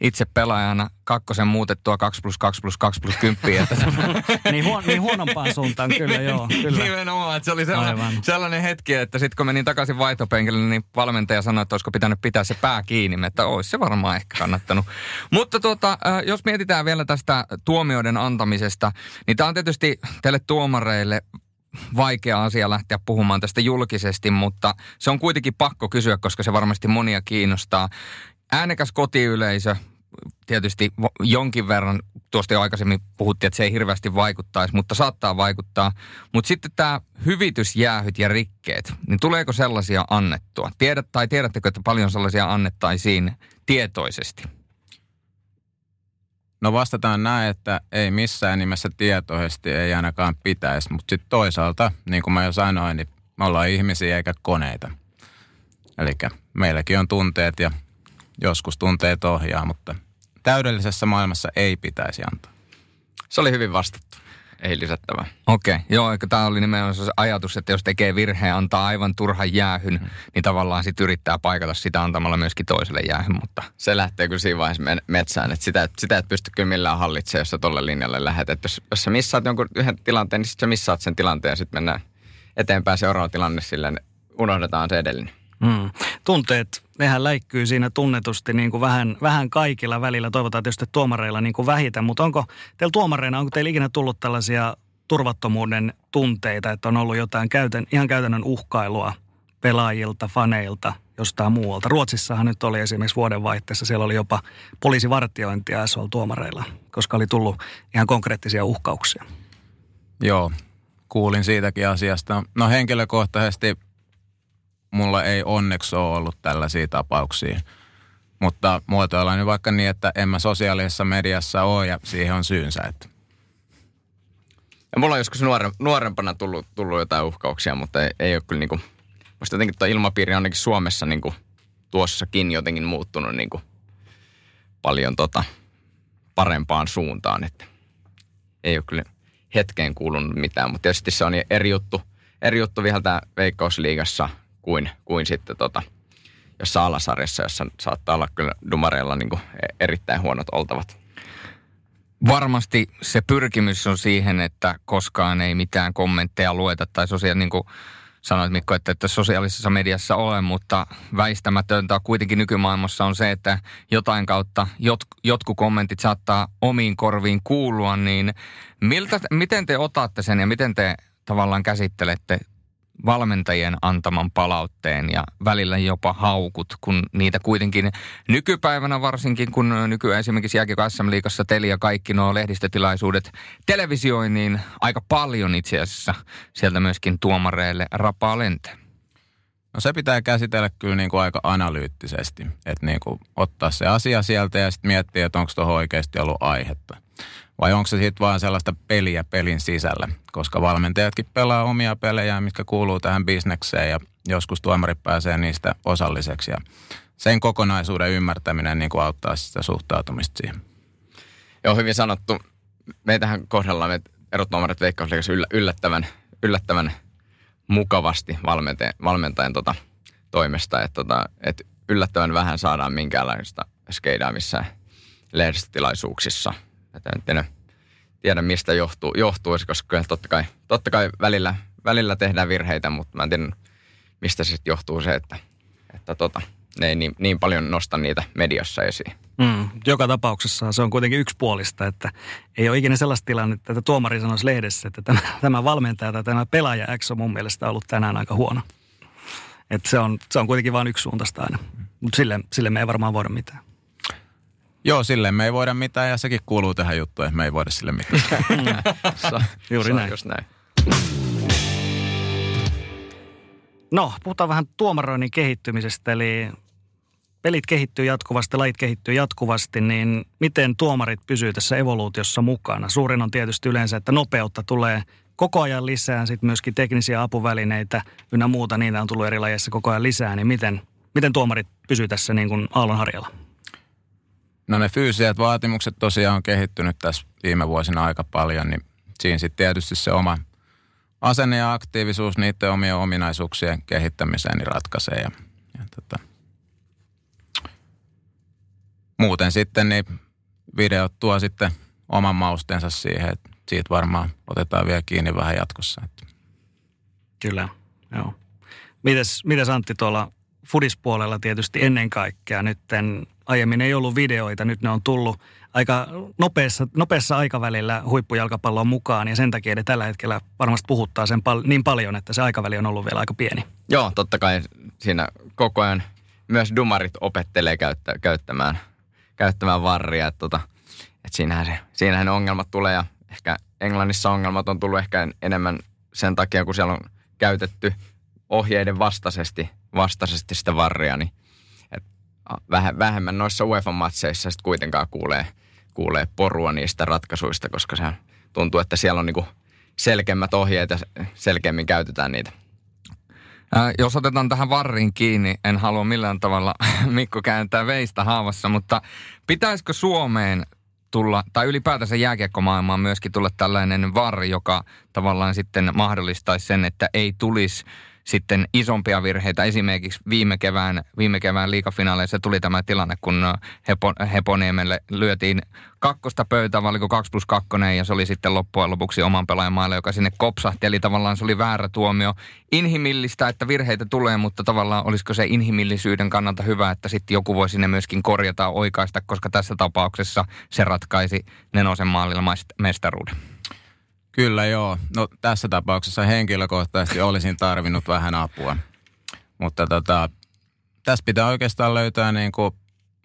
itse pelaajana kakkosen muutettua 2 plus 2 plus 2 plus 10. Että [LAUGHS] niin, huon, niin huonompaan suuntaan, [LAUGHS] kyllä joo. Kyllä. Nimenomaan, että se oli sellainen, sellainen hetki, että sitten kun menin takaisin vaihtopenkille, niin valmentaja sanoi, että olisiko pitänyt pitää se pää kiinni, että olisi se varmaan ehkä kannattanut. Mutta tuota, jos mietitään vielä tästä tuomioiden antamisesta, niin tämä on tietysti teille tuomareille vaikea asia lähteä puhumaan tästä julkisesti, mutta se on kuitenkin pakko kysyä, koska se varmasti monia kiinnostaa. Äänekäs kotiyleisö, tietysti jonkin verran, tuosta jo aikaisemmin puhuttiin, että se ei hirveästi vaikuttaisi, mutta saattaa vaikuttaa. Mutta sitten tämä hyvitysjäähyt ja rikkeet, niin tuleeko sellaisia annettua? Tiedät, tai tiedättekö, että paljon sellaisia annettaisiin tietoisesti? No vastataan näin, että ei missään nimessä tietoisesti, ei ainakaan pitäisi. Mutta sitten toisaalta, niin kuin mä jo sanoin, niin me ollaan ihmisiä eikä koneita. Eli meilläkin on tunteet ja joskus tunteet ohjaa, mutta täydellisessä maailmassa ei pitäisi antaa. Se oli hyvin vastattu ei lisättävää. Okei, okay. joo, tämä oli nimenomaan se ajatus, että jos tekee virheen, antaa aivan turhan jäähyn, hmm. niin tavallaan sitten yrittää paikata sitä antamalla myöskin toiselle jäähyn, mutta... Se lähtee kyllä siinä vaiheessa metsään, että sitä, sitä et pysty kyllä millään hallitsemaan, jos sä tolle linjalle lähdet. Että jos, jos sä missaat jonkun yhden tilanteen, niin sitten sä missaat sen tilanteen ja sitten mennään eteenpäin seuraava tilanne silleen, unohdetaan se edellinen. Mm. Tunteet, nehän läikkyy siinä tunnetusti niin kuin vähän, vähän kaikilla välillä. Toivotaan tietysti tuomareilla niin kuin vähiten, mutta onko teillä tuomareina, onko teillä ikinä tullut tällaisia turvattomuuden tunteita, että on ollut jotain käytän, ihan käytännön uhkailua pelaajilta, faneilta, jostain muualta. Ruotsissahan nyt oli esimerkiksi vuodenvaihteessa, siellä oli jopa poliisivartiointia SHL-tuomareilla, koska oli tullut ihan konkreettisia uhkauksia. Joo, kuulin siitäkin asiasta. No henkilökohtaisesti mulla ei onneksi ole ollut tällaisia tapauksia. Mutta muotoillaan nyt vaikka niin, että en mä sosiaalisessa mediassa ole ja siihen on syynsä. Että. Ja mulla on joskus nuore, nuorempana tullut, tullut jotain uhkauksia, mutta ei, ei ole kyllä niinku, musta jotenkin tuo ilmapiiri on ainakin Suomessa niinku tuossakin jotenkin muuttunut niinku paljon tota parempaan suuntaan, että ei ole kyllä hetkeen kuulunut mitään, mutta tietysti se on eri juttu, eri juttu vielä Veikkausliigassa kuin, kuin sitten tota, jossain alasarjassa, jossa saattaa olla kyllä dumareilla niin kuin erittäin huonot oltavat. Varmasti se pyrkimys on siihen, että koskaan ei mitään kommentteja lueta tai sosiaali, niin kuin sanoit Mikko, että, että sosiaalisessa mediassa ole, mutta väistämätöntä kuitenkin nykymaailmassa on se, että jotain kautta jot, jotkut kommentit saattaa omiin korviin kuulua, niin miltä, miten te otatte sen ja miten te tavallaan käsittelette valmentajien antaman palautteen ja välillä jopa haukut, kun niitä kuitenkin nykypäivänä varsinkin, kun nykyään esimerkiksi jääkiekko SM-liigassa Telia kaikki nuo lehdistötilaisuudet televisioin, niin aika paljon itse asiassa sieltä myöskin tuomareille rapaa lentää. No se pitää käsitellä kyllä niin kuin aika analyyttisesti, että niin kuin ottaa se asia sieltä ja sitten miettiä, että onko tuohon oikeasti ollut aihetta. Vai onko se sitten vaan sellaista peliä pelin sisällä? Koska valmentajatkin pelaa omia pelejä, mitkä kuuluu tähän bisnekseen ja joskus tuomarit pääsee niistä osalliseksi. Ja sen kokonaisuuden ymmärtäminen niin kuin auttaa sitä suhtautumista siihen. Joo, hyvin sanottu. Meitähän kohdellaan me erotuomarit veikkausliikassa yllättävän, yllättävän mukavasti valmentajan, valmentajan tota, toimesta. Että tota, et yllättävän vähän saadaan minkäänlaista skeidaa missään lehdistötilaisuuksissa – että en tiedä, mistä johtuu, johtuu, koska totta kai, totta kai välillä, välillä tehdään virheitä, mutta mä en tiedä, mistä se sitten johtuu se, että, että tota, ne ei niin, niin paljon nosta niitä mediassa esiin. Mm, joka tapauksessa se on kuitenkin yksipuolista, että ei ole ikinä sellaista tilannetta, että tuomari sanoisi lehdessä, että tämä, tämä valmentaja tai tämä pelaaja X on mun mielestä ollut tänään aika huono. Että se on, se on kuitenkin vain yksisuuntaista aina, mutta sille, sille me ei varmaan voida mitään. Joo, sille me ei voida mitään ja sekin kuuluu tähän juttuun, että me ei voida sille mitään. [LAUGHS] Juuri näin. Just näin. No, puhutaan vähän tuomaroinnin kehittymisestä, eli pelit kehittyy jatkuvasti, lait kehittyy jatkuvasti, niin miten tuomarit pysyy tässä evoluutiossa mukana? Suurin on tietysti yleensä, että nopeutta tulee koko ajan lisää, sitten myöskin teknisiä apuvälineitä ynnä muuta, niitä on tullut eri lajeissa koko ajan lisää, niin miten, miten tuomarit pysyy tässä niin kuin aallonharjalla? No ne fyysiset vaatimukset tosiaan on kehittynyt tässä viime vuosina aika paljon, niin siinä sitten tietysti se oma asenne ja aktiivisuus niiden omien ominaisuuksien kehittämiseen niin ratkaisee. Ja, ja tota, muuten sitten niin videot tuo sitten oman maustensa siihen, että siitä varmaan otetaan vielä kiinni vähän jatkossa. Kyllä, joo. Mites, mites Antti tuolla fudispuolella tietysti ennen kaikkea nytten aiemmin ei ollut videoita, nyt ne on tullut aika nopeassa, nopeassa aikavälillä huippujalkapallon mukaan ja sen takia ne tällä hetkellä varmasti puhuttaa sen pal- niin paljon, että se aikaväli on ollut vielä aika pieni. Joo, totta kai siinä koko ajan myös dumarit opettelee käyttä, käyttämään, käyttämään varria, että, tota, että siinähän, se, siinähän ongelmat tulee ja ehkä Englannissa ongelmat on tullut ehkä enemmän sen takia, kun siellä on käytetty ohjeiden vastaisesti, vastaisesti sitä varria, niin vähemmän noissa UEFA-matseissa sitten kuitenkaan kuulee, kuulee porua niistä ratkaisuista, koska se tuntuu, että siellä on niinku selkeämmät ohjeet ja selkeämmin käytetään niitä. Ää, jos otetaan tähän varriin kiinni, en halua millään tavalla [LAUGHS] Mikko kääntää veistä haavassa, mutta pitäisikö Suomeen tulla, tai ylipäätänsä jääkiekkomaailmaan myöskin tulla tällainen varri, joka tavallaan sitten mahdollistaisi sen, että ei tulisi sitten isompia virheitä. Esimerkiksi viime kevään, viime kevään liikafinaaleissa tuli tämä tilanne, kun Hepo, Heponiemelle lyötiin kakkosta pöytää, valiko 2 plus 2, ja se oli sitten loppujen lopuksi oman pelaajan maalle, joka sinne kopsahti. Eli tavallaan se oli väärä tuomio. Inhimillistä, että virheitä tulee, mutta tavallaan olisiko se inhimillisyyden kannalta hyvä, että sitten joku voi sinne myöskin korjata oikaista, koska tässä tapauksessa se ratkaisi Nenosen maalilla mestaruuden. Kyllä joo. No tässä tapauksessa henkilökohtaisesti olisin tarvinnut vähän apua. Mutta tota, tässä pitää oikeastaan löytää niin kuin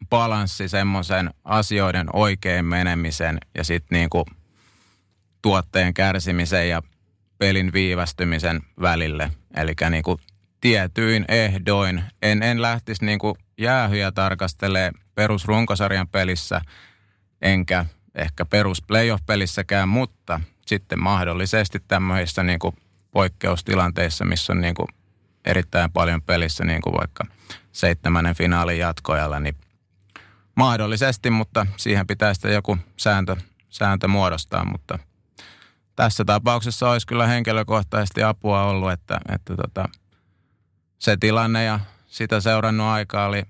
balanssi semmoisen asioiden oikein menemisen ja sitten niin kuin tuotteen kärsimisen ja pelin viivästymisen välille. Eli niin kuin tietyin ehdoin. En, en lähtisi niin kuin jäähyjä tarkastelee perusrunkosarjan pelissä, enkä ehkä perus playoff-pelissäkään, mutta sitten mahdollisesti tämmöisissä niin kuin poikkeustilanteissa, missä on niin kuin erittäin paljon pelissä, niin kuin vaikka seitsemännen finaalin jatkoajalla, niin mahdollisesti, mutta siihen pitää sitten joku sääntö, sääntö muodostaa, mutta tässä tapauksessa olisi kyllä henkilökohtaisesti apua ollut, että, että tota, se tilanne ja sitä seurannut aikaa oli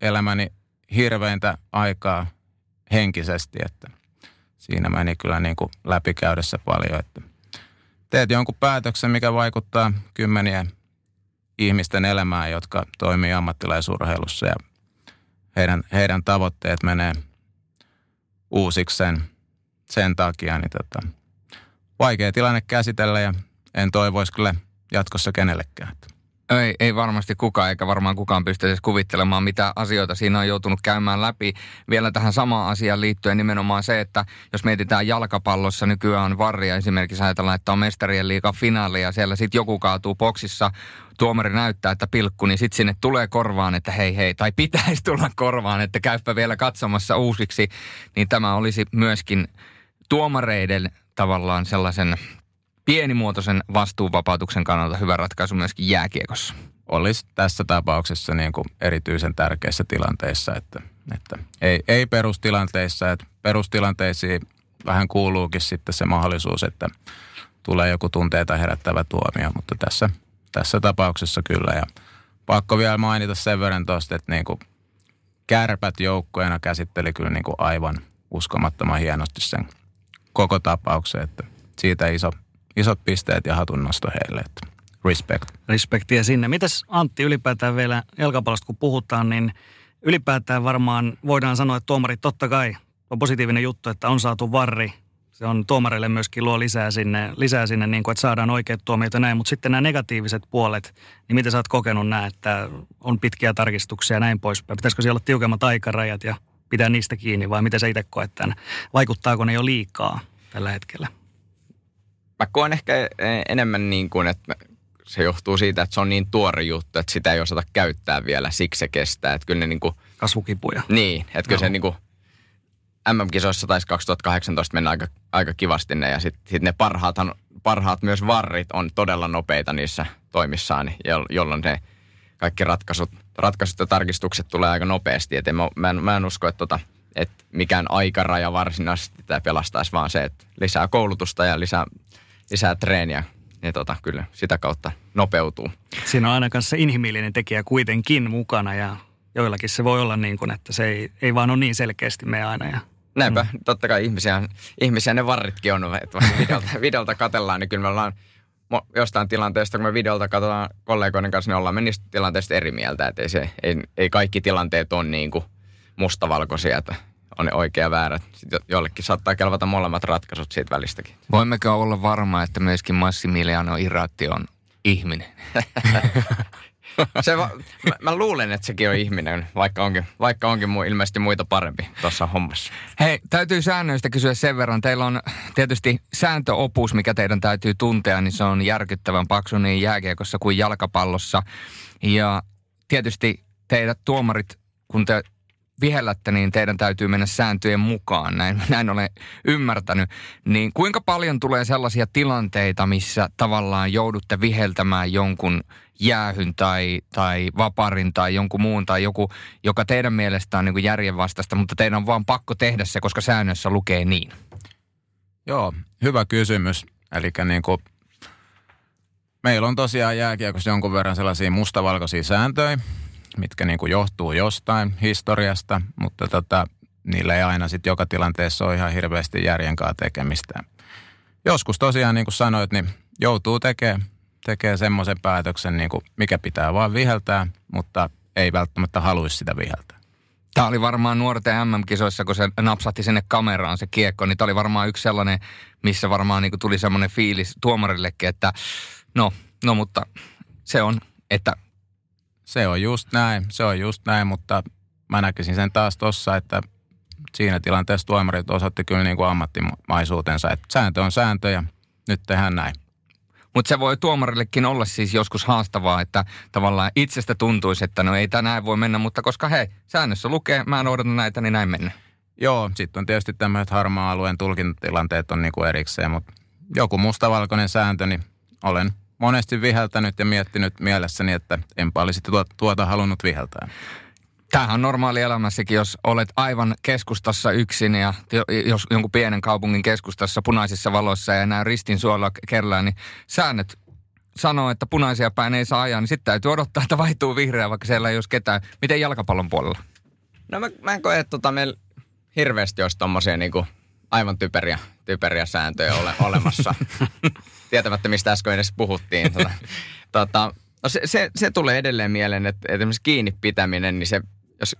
elämäni hirveintä aikaa henkisesti, että siinä meni kyllä niin kuin läpikäydessä paljon, että teet jonkun päätöksen, mikä vaikuttaa kymmeniä ihmisten elämään, jotka toimii ammattilaisurheilussa ja heidän, heidän tavoitteet menee uusiksi sen, sen takia, niin tota, vaikea tilanne käsitellä ja en toivoisi kyllä jatkossa kenellekään. Ei, ei varmasti kukaan, eikä varmaan kukaan pysty edes kuvittelemaan, mitä asioita siinä on joutunut käymään läpi. Vielä tähän samaan asiaan liittyen nimenomaan se, että jos mietitään jalkapallossa, nykyään on varria. Esimerkiksi ajatellaan, että on mestarien liiga finaali ja siellä sitten joku kaatuu boksissa, tuomari näyttää, että pilkku, niin sitten sinne tulee korvaan, että hei hei, tai pitäisi tulla korvaan, että käypä vielä katsomassa uusiksi, niin tämä olisi myöskin tuomareiden tavallaan sellaisen pienimuotoisen vastuuvapautuksen kannalta hyvä ratkaisu myöskin jääkiekossa. Olisi tässä tapauksessa niin kuin erityisen tärkeissä tilanteissa, että, että ei, ei perustilanteissa, että perustilanteisiin vähän kuuluukin sitten se mahdollisuus, että tulee joku tunteita herättävä tuomio, mutta tässä, tässä tapauksessa kyllä. Ja pakko vielä mainita sen verran tuosta, että niin kuin kärpät joukkoina käsitteli kyllä niin kuin aivan uskomattoman hienosti sen koko tapauksen, että siitä iso, isot pisteet ja hatunnosto heille. Että respect. Respektiä sinne. Mitäs Antti ylipäätään vielä jalkapallosta kun puhutaan, niin ylipäätään varmaan voidaan sanoa, että tuomarit totta kai on positiivinen juttu, että on saatu varri. Se on tuomarille myöskin luo lisää sinne, lisää sinne niin kuin, että saadaan oikeat tuomiot ja näin. Mutta sitten nämä negatiiviset puolet, niin miten sä oot kokenut nämä, että on pitkiä tarkistuksia ja näin poispäin. Pitäisikö siellä olla tiukemmat aikarajat ja pitää niistä kiinni vai miten sä itse koet tämän? Vaikuttaako ne jo liikaa tällä hetkellä? Mä koen ehkä enemmän niin kuin, että se johtuu siitä, että se on niin tuore juttu, että sitä ei osata käyttää vielä, siksi se kestää. Että kyllä ne niin kuin, Kasvukipuja. niin, että kyllä se niin kuin, MM-kisoissa taisi 2018 mennä aika, aika kivasti ne, ja sitten sit ne parhaathan, parhaat myös varrit on todella nopeita niissä toimissaan, jo- jolloin ne kaikki ratkaisut, ratkaisut ja tarkistukset tulee aika nopeasti. Et en mä, mä, en, mä en usko, että, tota, että mikään aikaraja varsinaisesti tämä pelastaisi, vaan se, että lisää koulutusta ja lisää, lisää treeniä, niin tota, kyllä sitä kautta nopeutuu. Siinä on aina kanssa inhimillinen tekijä kuitenkin mukana ja joillakin se voi olla niin kuin, että se ei, ei vaan ole niin selkeästi me aina. Ja Näinpä, mm. totta kai ihmisiä, ihmisiä ne varritkin on, että videolta, [LAUGHS] videolta katellaan, niin kyllä me ollaan jostain tilanteesta, kun me videolta katsotaan kollegoiden kanssa, niin ollaan me niistä tilanteista eri mieltä, että ei, se, ei, ei kaikki tilanteet ole niin kuin mustavalkoisia, että on ne oikea ja väärät. Sitten jo- jollekin saattaa kelvata molemmat ratkaisut siitä välistäkin. Voimmeko olla varma, että myöskin Massimiliano Irratti on ihminen? [LAUGHS] Se va- mä, mä, luulen, että sekin on ihminen, vaikka onkin, vaikka onkin mu- ilmeisesti muita parempi tuossa hommassa. Hei, täytyy säännöistä kysyä sen verran. Teillä on tietysti sääntöopus, mikä teidän täytyy tuntea, niin se on järkyttävän paksu niin jääkiekossa kuin jalkapallossa. Ja tietysti teidät tuomarit, kun te vihellätte, niin teidän täytyy mennä sääntöjen mukaan. Näin, [LAUGHS] näin olen ymmärtänyt. Niin kuinka paljon tulee sellaisia tilanteita, missä tavallaan joudutte viheltämään jonkun jäähyn tai, tai vaparin tai jonkun muun tai joku, joka teidän mielestä on niin järjenvastaista, mutta teidän on vaan pakko tehdä se, koska säännössä lukee niin. Joo, hyvä kysymys. Eli niin kuin, meillä on tosiaan jääkiekossa jonkun verran sellaisia mustavalkoisia sääntöjä, mitkä niin kuin johtuu jostain historiasta, mutta tota, niillä ei aina sitten joka tilanteessa ole ihan hirveästi järjen kanssa tekemistä. Joskus tosiaan, niin kuin sanoit, niin joutuu tekemään tekee semmoisen päätöksen, niin kuin mikä pitää vaan viheltää, mutta ei välttämättä haluaisi sitä viheltää. Tämä oli varmaan nuorten MM-kisoissa, kun se napsahti sinne kameraan se kiekko, niin tämä oli varmaan yksi sellainen, missä varmaan niin tuli semmoinen fiilis tuomarillekin, että no, no mutta se on, että Se on just näin, se on just näin, mutta mä näkisin sen taas tossa, että siinä tilanteessa tuomarit osoitti kyllä niin kuin ammattimaisuutensa, että sääntö on sääntö ja nyt tehdään näin. Mutta se voi tuomarillekin olla siis joskus haastavaa, että tavallaan itsestä tuntuisi, että no ei tänään voi mennä, mutta koska hei, säännössä lukee, mä noudatan näitä, niin näin mennä. Joo, sitten on tietysti tämmöiset harmaa-alueen tulkintatilanteet on niinku erikseen, mutta joku mustavalkoinen sääntö, niin olen monesti viheltänyt ja miettinyt mielessäni, että enpä olisi tuota, tuota halunnut viheltää. Tämähän on normaali elämässäkin, jos olet aivan keskustassa yksin ja jos jonkun pienen kaupungin keskustassa punaisissa valoissa ja näin ristin suolla kerrallaan, niin säännöt sanoo, että punaisia päin ei saa ajaa, niin sitten täytyy odottaa, että vaihtuu vihreä, vaikka siellä ei olisi ketään. Miten jalkapallon puolella? No mä, mä en koe, että tota, meillä hirveästi olisi tommosia niinku aivan typeriä, typeriä sääntöjä ole, [LAUGHS] olemassa. Tietämättä, mistä äsken edes puhuttiin. Tota, tota, no se, se, se, tulee edelleen mieleen, että, että kiinni pitäminen, niin se, jos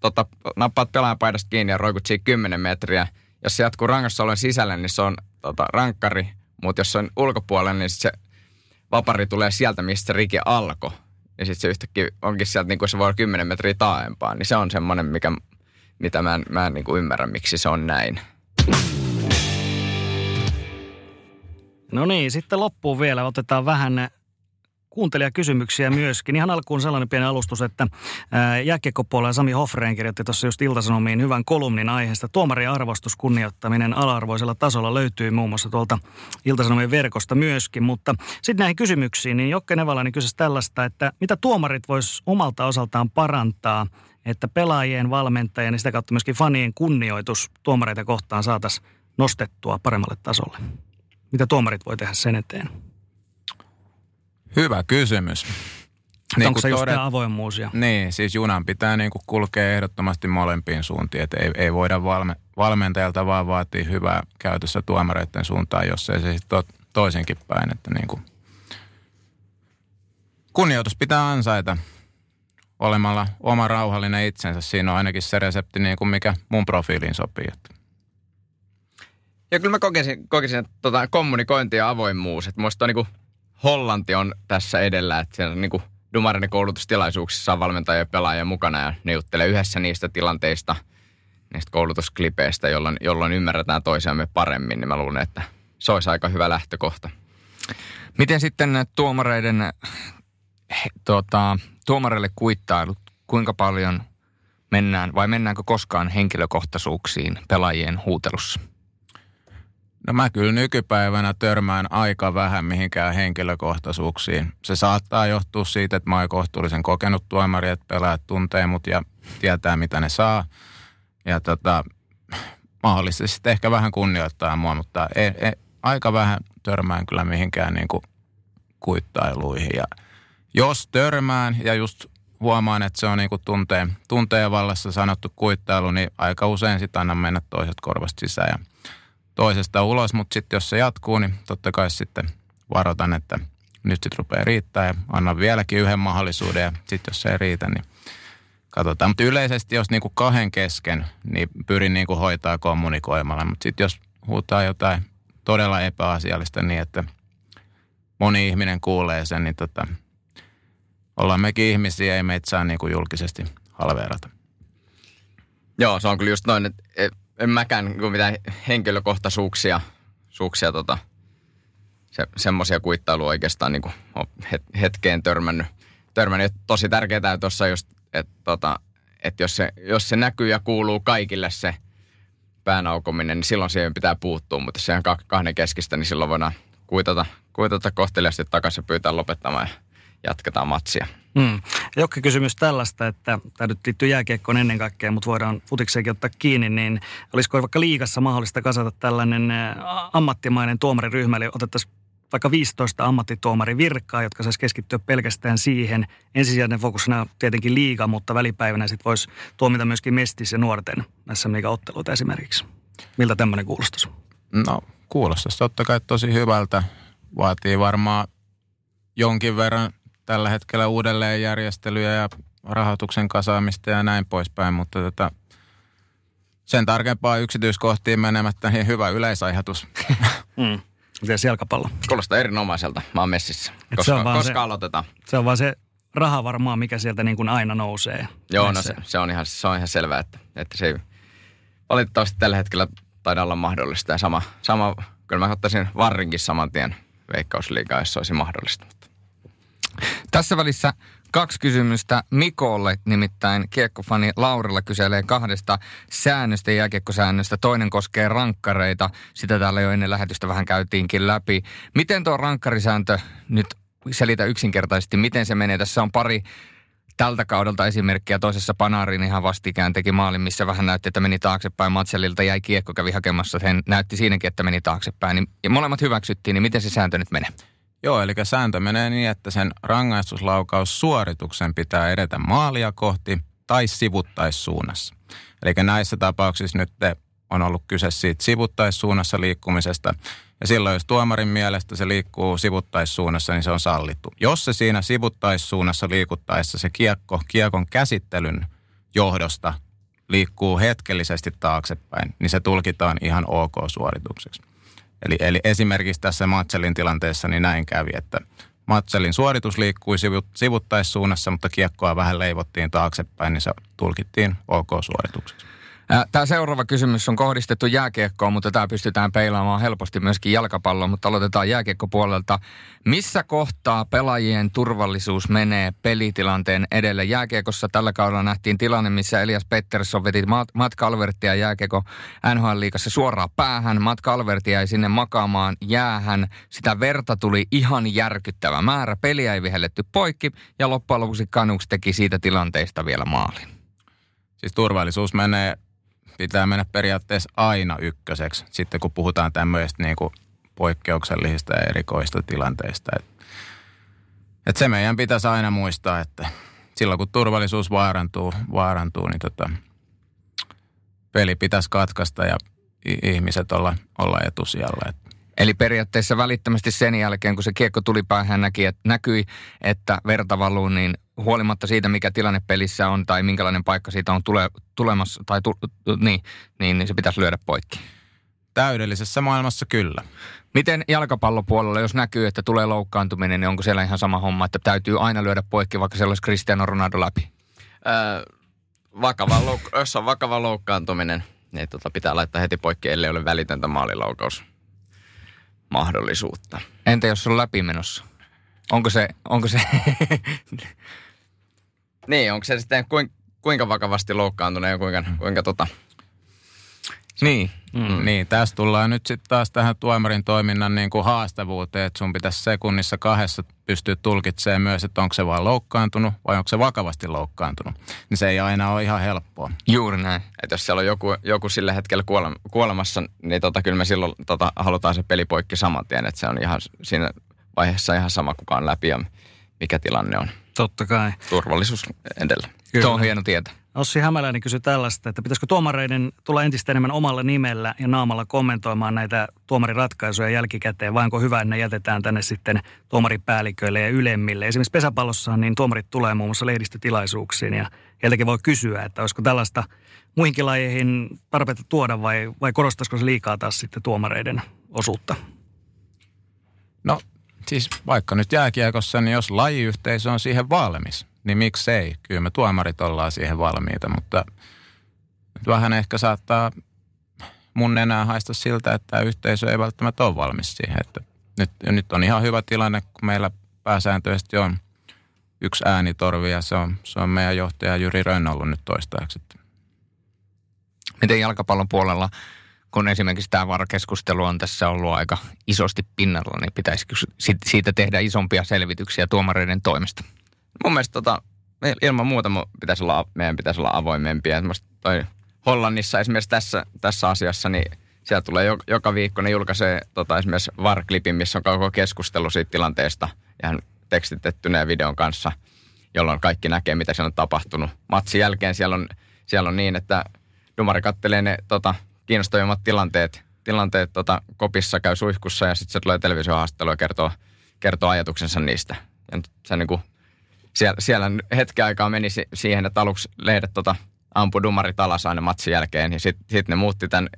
tota, nappaat pelaajapaidasta kiinni ja roikut siihen 10 metriä, jos se jatkuu rangassa olen sisällä, niin se on tota, rankkari, mutta jos se on ulkopuolella, niin se vapari tulee sieltä, mistä se rike alkoi. Ja sitten se yhtäkkiä onkin sieltä, niin kuin se voi olla 10 metriä taaempaa, niin se on semmoinen, mikä mitä mä en, mä en niin kuin ymmärrä, miksi se on näin. No niin, sitten loppuun vielä otetaan vähän kuuntelijakysymyksiä myöskin. Ihan alkuun sellainen pieni alustus, että jääkiekkopuolella Sami Hoffreen kirjoitti tuossa just Iltasanomiin hyvän kolumnin aiheesta. Tuomarin arvostus, kunnioittaminen ala-arvoisella tasolla löytyy muun muassa tuolta Iltasanomien verkosta myöskin. Mutta sitten näihin kysymyksiin, niin Jokke Nevalainen kysyisi tällaista, että mitä tuomarit vois omalta osaltaan parantaa – että pelaajien, valmentajien ja sitä kautta myöskin fanien kunnioitus tuomareita kohtaan saataisiin nostettua paremmalle tasolle? Mitä tuomarit voi tehdä sen eteen? Hyvä kysymys. Niin Onko se just todet... avoimuus? Ja... Niin, siis junan pitää niin kuin kulkea ehdottomasti molempiin suuntiin. Että ei, ei voida valme, valmentajalta vaan vaatia hyvää käytössä tuomareiden suuntaan, jos ei se sitten to, toisinkin päin. Että niin kuin kunnioitus pitää ansaita olemalla oma rauhallinen itsensä. Siinä on ainakin se resepti, niin kuin mikä mun profiiliin sopii. Ja kyllä mä kokisin, kokisin että tota, kommunikointi ja avoimuus, että muista niin Hollanti on tässä edellä, että siellä niin Dumarin koulutustilaisuuksissa on valmentajia ja pelaajia mukana ja neuvottelee yhdessä niistä tilanteista, niistä koulutusklipeistä, jolloin, jolloin ymmärretään toisiamme paremmin, niin mä luulen, että se olisi aika hyvä lähtökohta. Miten sitten tuomareiden he, tota, tuomarille kuittailut, kuinka paljon mennään vai mennäänkö koskaan henkilökohtaisuuksiin pelaajien huutelussa? No mä kyllä nykypäivänä törmään aika vähän mihinkään henkilökohtaisuuksiin. Se saattaa johtua siitä, että mä oon kohtuullisen kokenut tuomari, että pelaajat tuntee mut ja tietää mitä ne saa. Ja tota, mahdollisesti ehkä vähän kunnioittaa mua, mutta ei, ei, aika vähän törmään kyllä mihinkään niin kuin kuittailuihin. Ja jos törmään ja just huomaan, että se on niinku tunteen, tunteen vallassa sanottu kuittailu, niin aika usein sitten annan mennä toiset korvasta sisään ja toisesta ulos. Mutta sitten jos se jatkuu, niin totta kai sitten varoitan, että nyt sitten rupeaa riittää ja annan vieläkin yhden mahdollisuuden ja sitten jos se ei riitä, niin katsotaan. Mutta yleisesti jos niinku kahden kesken, niin pyrin niinku hoitaa kommunikoimalla. Mutta sitten jos huutaa jotain todella epäasiallista niin, että moni ihminen kuulee sen, niin tota, ollaan mekin ihmisiä, ei meitä saa niin kuin julkisesti halveerata. Joo, se on kyllä just noin, että en mäkään niin mitään henkilökohtaisuuksia suuksia, tota, se, semmoisia kuittailuja oikeastaan niin kuin hetkeen törmännyt. törmännyt. tosi tärkeää tuossa just, että tota, että jos se, jos se näkyy ja kuuluu kaikille se päänaukominen, niin silloin siihen pitää puuttua. Mutta se on kahden keskistä, niin silloin voidaan kuitata, kuitata kohteliasti takaisin ja pyytää lopettamaan. Ja jatketaan matsia. Mm. Jokki kysymys tällaista, että tämä nyt liittyy jääkiekkoon ennen kaikkea, mutta voidaan futikseenkin ottaa kiinni, niin olisiko vaikka liigassa mahdollista kasata tällainen ammattimainen tuomariryhmä, eli otettaisiin vaikka 15 ammattituomari virkaa, jotka saisi keskittyä pelkästään siihen. Ensisijainen fokusina on tietenkin liiga, mutta välipäivänä sitten voisi tuomita myöskin mestis ja nuorten näissä otteluita esimerkiksi. Miltä tämmöinen kuulostaisi? No kuulostaisi totta kai tosi hyvältä. Vaatii varmaan jonkin verran tällä hetkellä uudelleenjärjestelyjä ja rahoituksen kasaamista ja näin poispäin, mutta tota, sen tarkempaa yksityiskohtiin menemättä, niin hyvä yleisajatus. [LAUGHS] Mm. Miten jalkapallo? Kuulostaa erinomaiselta. Mä oon messissä. koska, koska se, aloitetaan? Se on vaan se raha varmaan, mikä sieltä niin kuin aina nousee. Joo, no se, se, on ihan, se on ihan selvää, että, että se, valitettavasti tällä hetkellä taida olla mahdollista. Ja sama, sama kyllä mä ottaisin varrinkin saman tien veikkausliigaa, jos se olisi mahdollista. Tässä välissä kaksi kysymystä Mikolle, nimittäin kiekkofani Laurilla kyselee kahdesta säännöstä, jääkiekkosäännöstä. Toinen koskee rankkareita, sitä täällä jo ennen lähetystä vähän käytiinkin läpi. Miten tuo rankkarisääntö nyt selitä yksinkertaisesti, miten se menee? Tässä on pari tältä kaudelta esimerkkiä. Toisessa Panarin ihan vastikään teki maalin, missä vähän näytti, että meni taaksepäin. Matselilta jäi kiekko, kävi hakemassa sen. Näytti siinäkin, että meni taaksepäin. Niin, ja molemmat hyväksyttiin, niin miten se sääntö nyt menee? Joo, eli sääntö menee niin, että sen rangaistuslaukaussuorituksen pitää edetä maalia kohti tai sivuttaissuunnassa. Eli näissä tapauksissa nyt on ollut kyse siitä sivuttaissuunnassa liikkumisesta. Ja silloin, jos tuomarin mielestä se liikkuu sivuttaissuunnassa, niin se on sallittu. Jos se siinä sivuttaissuunnassa liikuttaessa se kiekko, kiekon käsittelyn johdosta liikkuu hetkellisesti taaksepäin, niin se tulkitaan ihan ok suoritukseksi. Eli, eli esimerkiksi tässä Matselin tilanteessa niin näin kävi, että Matselin suoritus liikkui sivuttaissuunnassa, mutta kiekkoa vähän leivottiin taaksepäin, niin se tulkittiin ok-suoritukseksi. Tämä seuraava kysymys on kohdistettu jääkiekkoon, mutta tämä pystytään peilaamaan helposti myöskin jalkapalloon, mutta aloitetaan jääkiekkopuolelta. Missä kohtaa pelaajien turvallisuus menee pelitilanteen edelle? Jääkiekossa tällä kaudella nähtiin tilanne, missä Elias Pettersson veti Matt Calvertia jääkiekko NHL-liigassa suoraan päähän. Matt Calverti jäi sinne makaamaan jäähän. Sitä verta tuli ihan järkyttävä määrä. Peliä ei vihelletty poikki ja loppujen lopuksi Kanuks teki siitä tilanteesta vielä maalin. Siis turvallisuus menee pitää mennä periaatteessa aina ykköseksi, sitten kun puhutaan tämmöistä niin kuin poikkeuksellisista ja erikoista tilanteista. Et, et se meidän pitäisi aina muistaa, että silloin kun turvallisuus vaarantuu, vaarantuu niin tota, peli pitäisi katkaista ja ihmiset olla, olla etusijalla. Et Eli periaatteessa välittömästi sen jälkeen, kun se kiekko tuli päähän, näki, että näkyi, että verta valuu, niin huolimatta siitä, mikä tilanne pelissä on tai minkälainen paikka siitä on tule, tulemassa, tai tu, niin, niin, niin se pitäisi lyödä poikki. Täydellisessä maailmassa kyllä. Miten jalkapallopuolella, jos näkyy, että tulee loukkaantuminen, niin onko siellä ihan sama homma, että täytyy aina lyödä poikki, vaikka siellä olisi Cristiano Ronaldo läpi? Öö, vakava louk- jos on vakava loukkaantuminen, niin tota pitää laittaa heti poikki, ellei ole välitöntä maaliloukaus mahdollisuutta. Entä jos on läpimenossa? Onko se, onko se Niin, onko se sitten kuinka vakavasti loukkaantunut ja kuinka, kuinka tota... Niin. Mm. Niin, tässä tullaan nyt sitten taas tähän tuomarin toiminnan niin kuin haastavuuteen, että sun pitäisi sekunnissa kahdessa pystyä tulkitsemaan myös, että onko se vaan loukkaantunut vai onko se vakavasti loukkaantunut. Niin se ei aina ole ihan helppoa. Juuri näin. Että jos siellä on joku, joku sillä hetkellä kuolemassa, niin tota, kyllä me silloin tota, halutaan se peli poikki saman tien, että se on ihan siinä vaiheessa ihan sama kukaan läpi ja mikä tilanne on. Totta kai. Turvallisuus edellä. Kyllä. Tuo on hieno tietä. Ossi Hämäläinen kysyi tällaista, että pitäisikö tuomareiden tulla entistä enemmän omalla nimellä ja naamalla kommentoimaan näitä tuomariratkaisuja jälkikäteen, vai onko hyvä, että ne jätetään tänne sitten tuomaripäälliköille ja ylemmille. Esimerkiksi pesäpallossa niin tuomarit tulee muun muassa lehdistötilaisuuksiin ja heiltäkin voi kysyä, että olisiko tällaista muihinkin lajeihin tarpeita tuoda vai, vai korostaisiko se liikaa taas sitten tuomareiden osuutta? No siis vaikka nyt jääkiekossa, niin jos lajiyhteisö on siihen valmis, niin miksei? Kyllä me tuomarit ollaan siihen valmiita, mutta vähän ehkä saattaa mun enää haista siltä, että yhteisö ei välttämättä ole valmis siihen. Että nyt, nyt on ihan hyvä tilanne, kun meillä pääsääntöisesti on yksi äänitorvi ja se on, se on meidän johtaja Jyri Rönn ollut nyt toistaiseksi. Miten jalkapallon puolella kun esimerkiksi tämä varakeskustelu on tässä ollut aika isosti pinnalla, niin pitäisikö siitä tehdä isompia selvityksiä tuomareiden toimesta? Mun mielestä tota, ilman muuta pitäisi olla, meidän pitäisi olla avoimempia. Toi Hollannissa esimerkiksi tässä, tässä asiassa, niin siellä tulee joka, joka viikko, ne julkaisee tota, esimerkiksi VAR-klipin, missä on koko keskustelu siitä tilanteesta ihan tekstitettyneen videon kanssa, jolloin kaikki näkee, mitä siellä on tapahtunut. Matsin jälkeen siellä on, siellä on niin, että Dumari kattelee ne tota, kiinnostavimmat tilanteet, tilanteet tota, kopissa, käy suihkussa ja sitten se tulee televisiohaastattelu ja kertoo, kertoo ajatuksensa niistä. Ja se niin kuin, siellä, siellä hetken aikaa meni siihen, että aluksi lehdet tota, ampui dumarit alas aina matsin jälkeen ja sitten sit ne muutti tämän,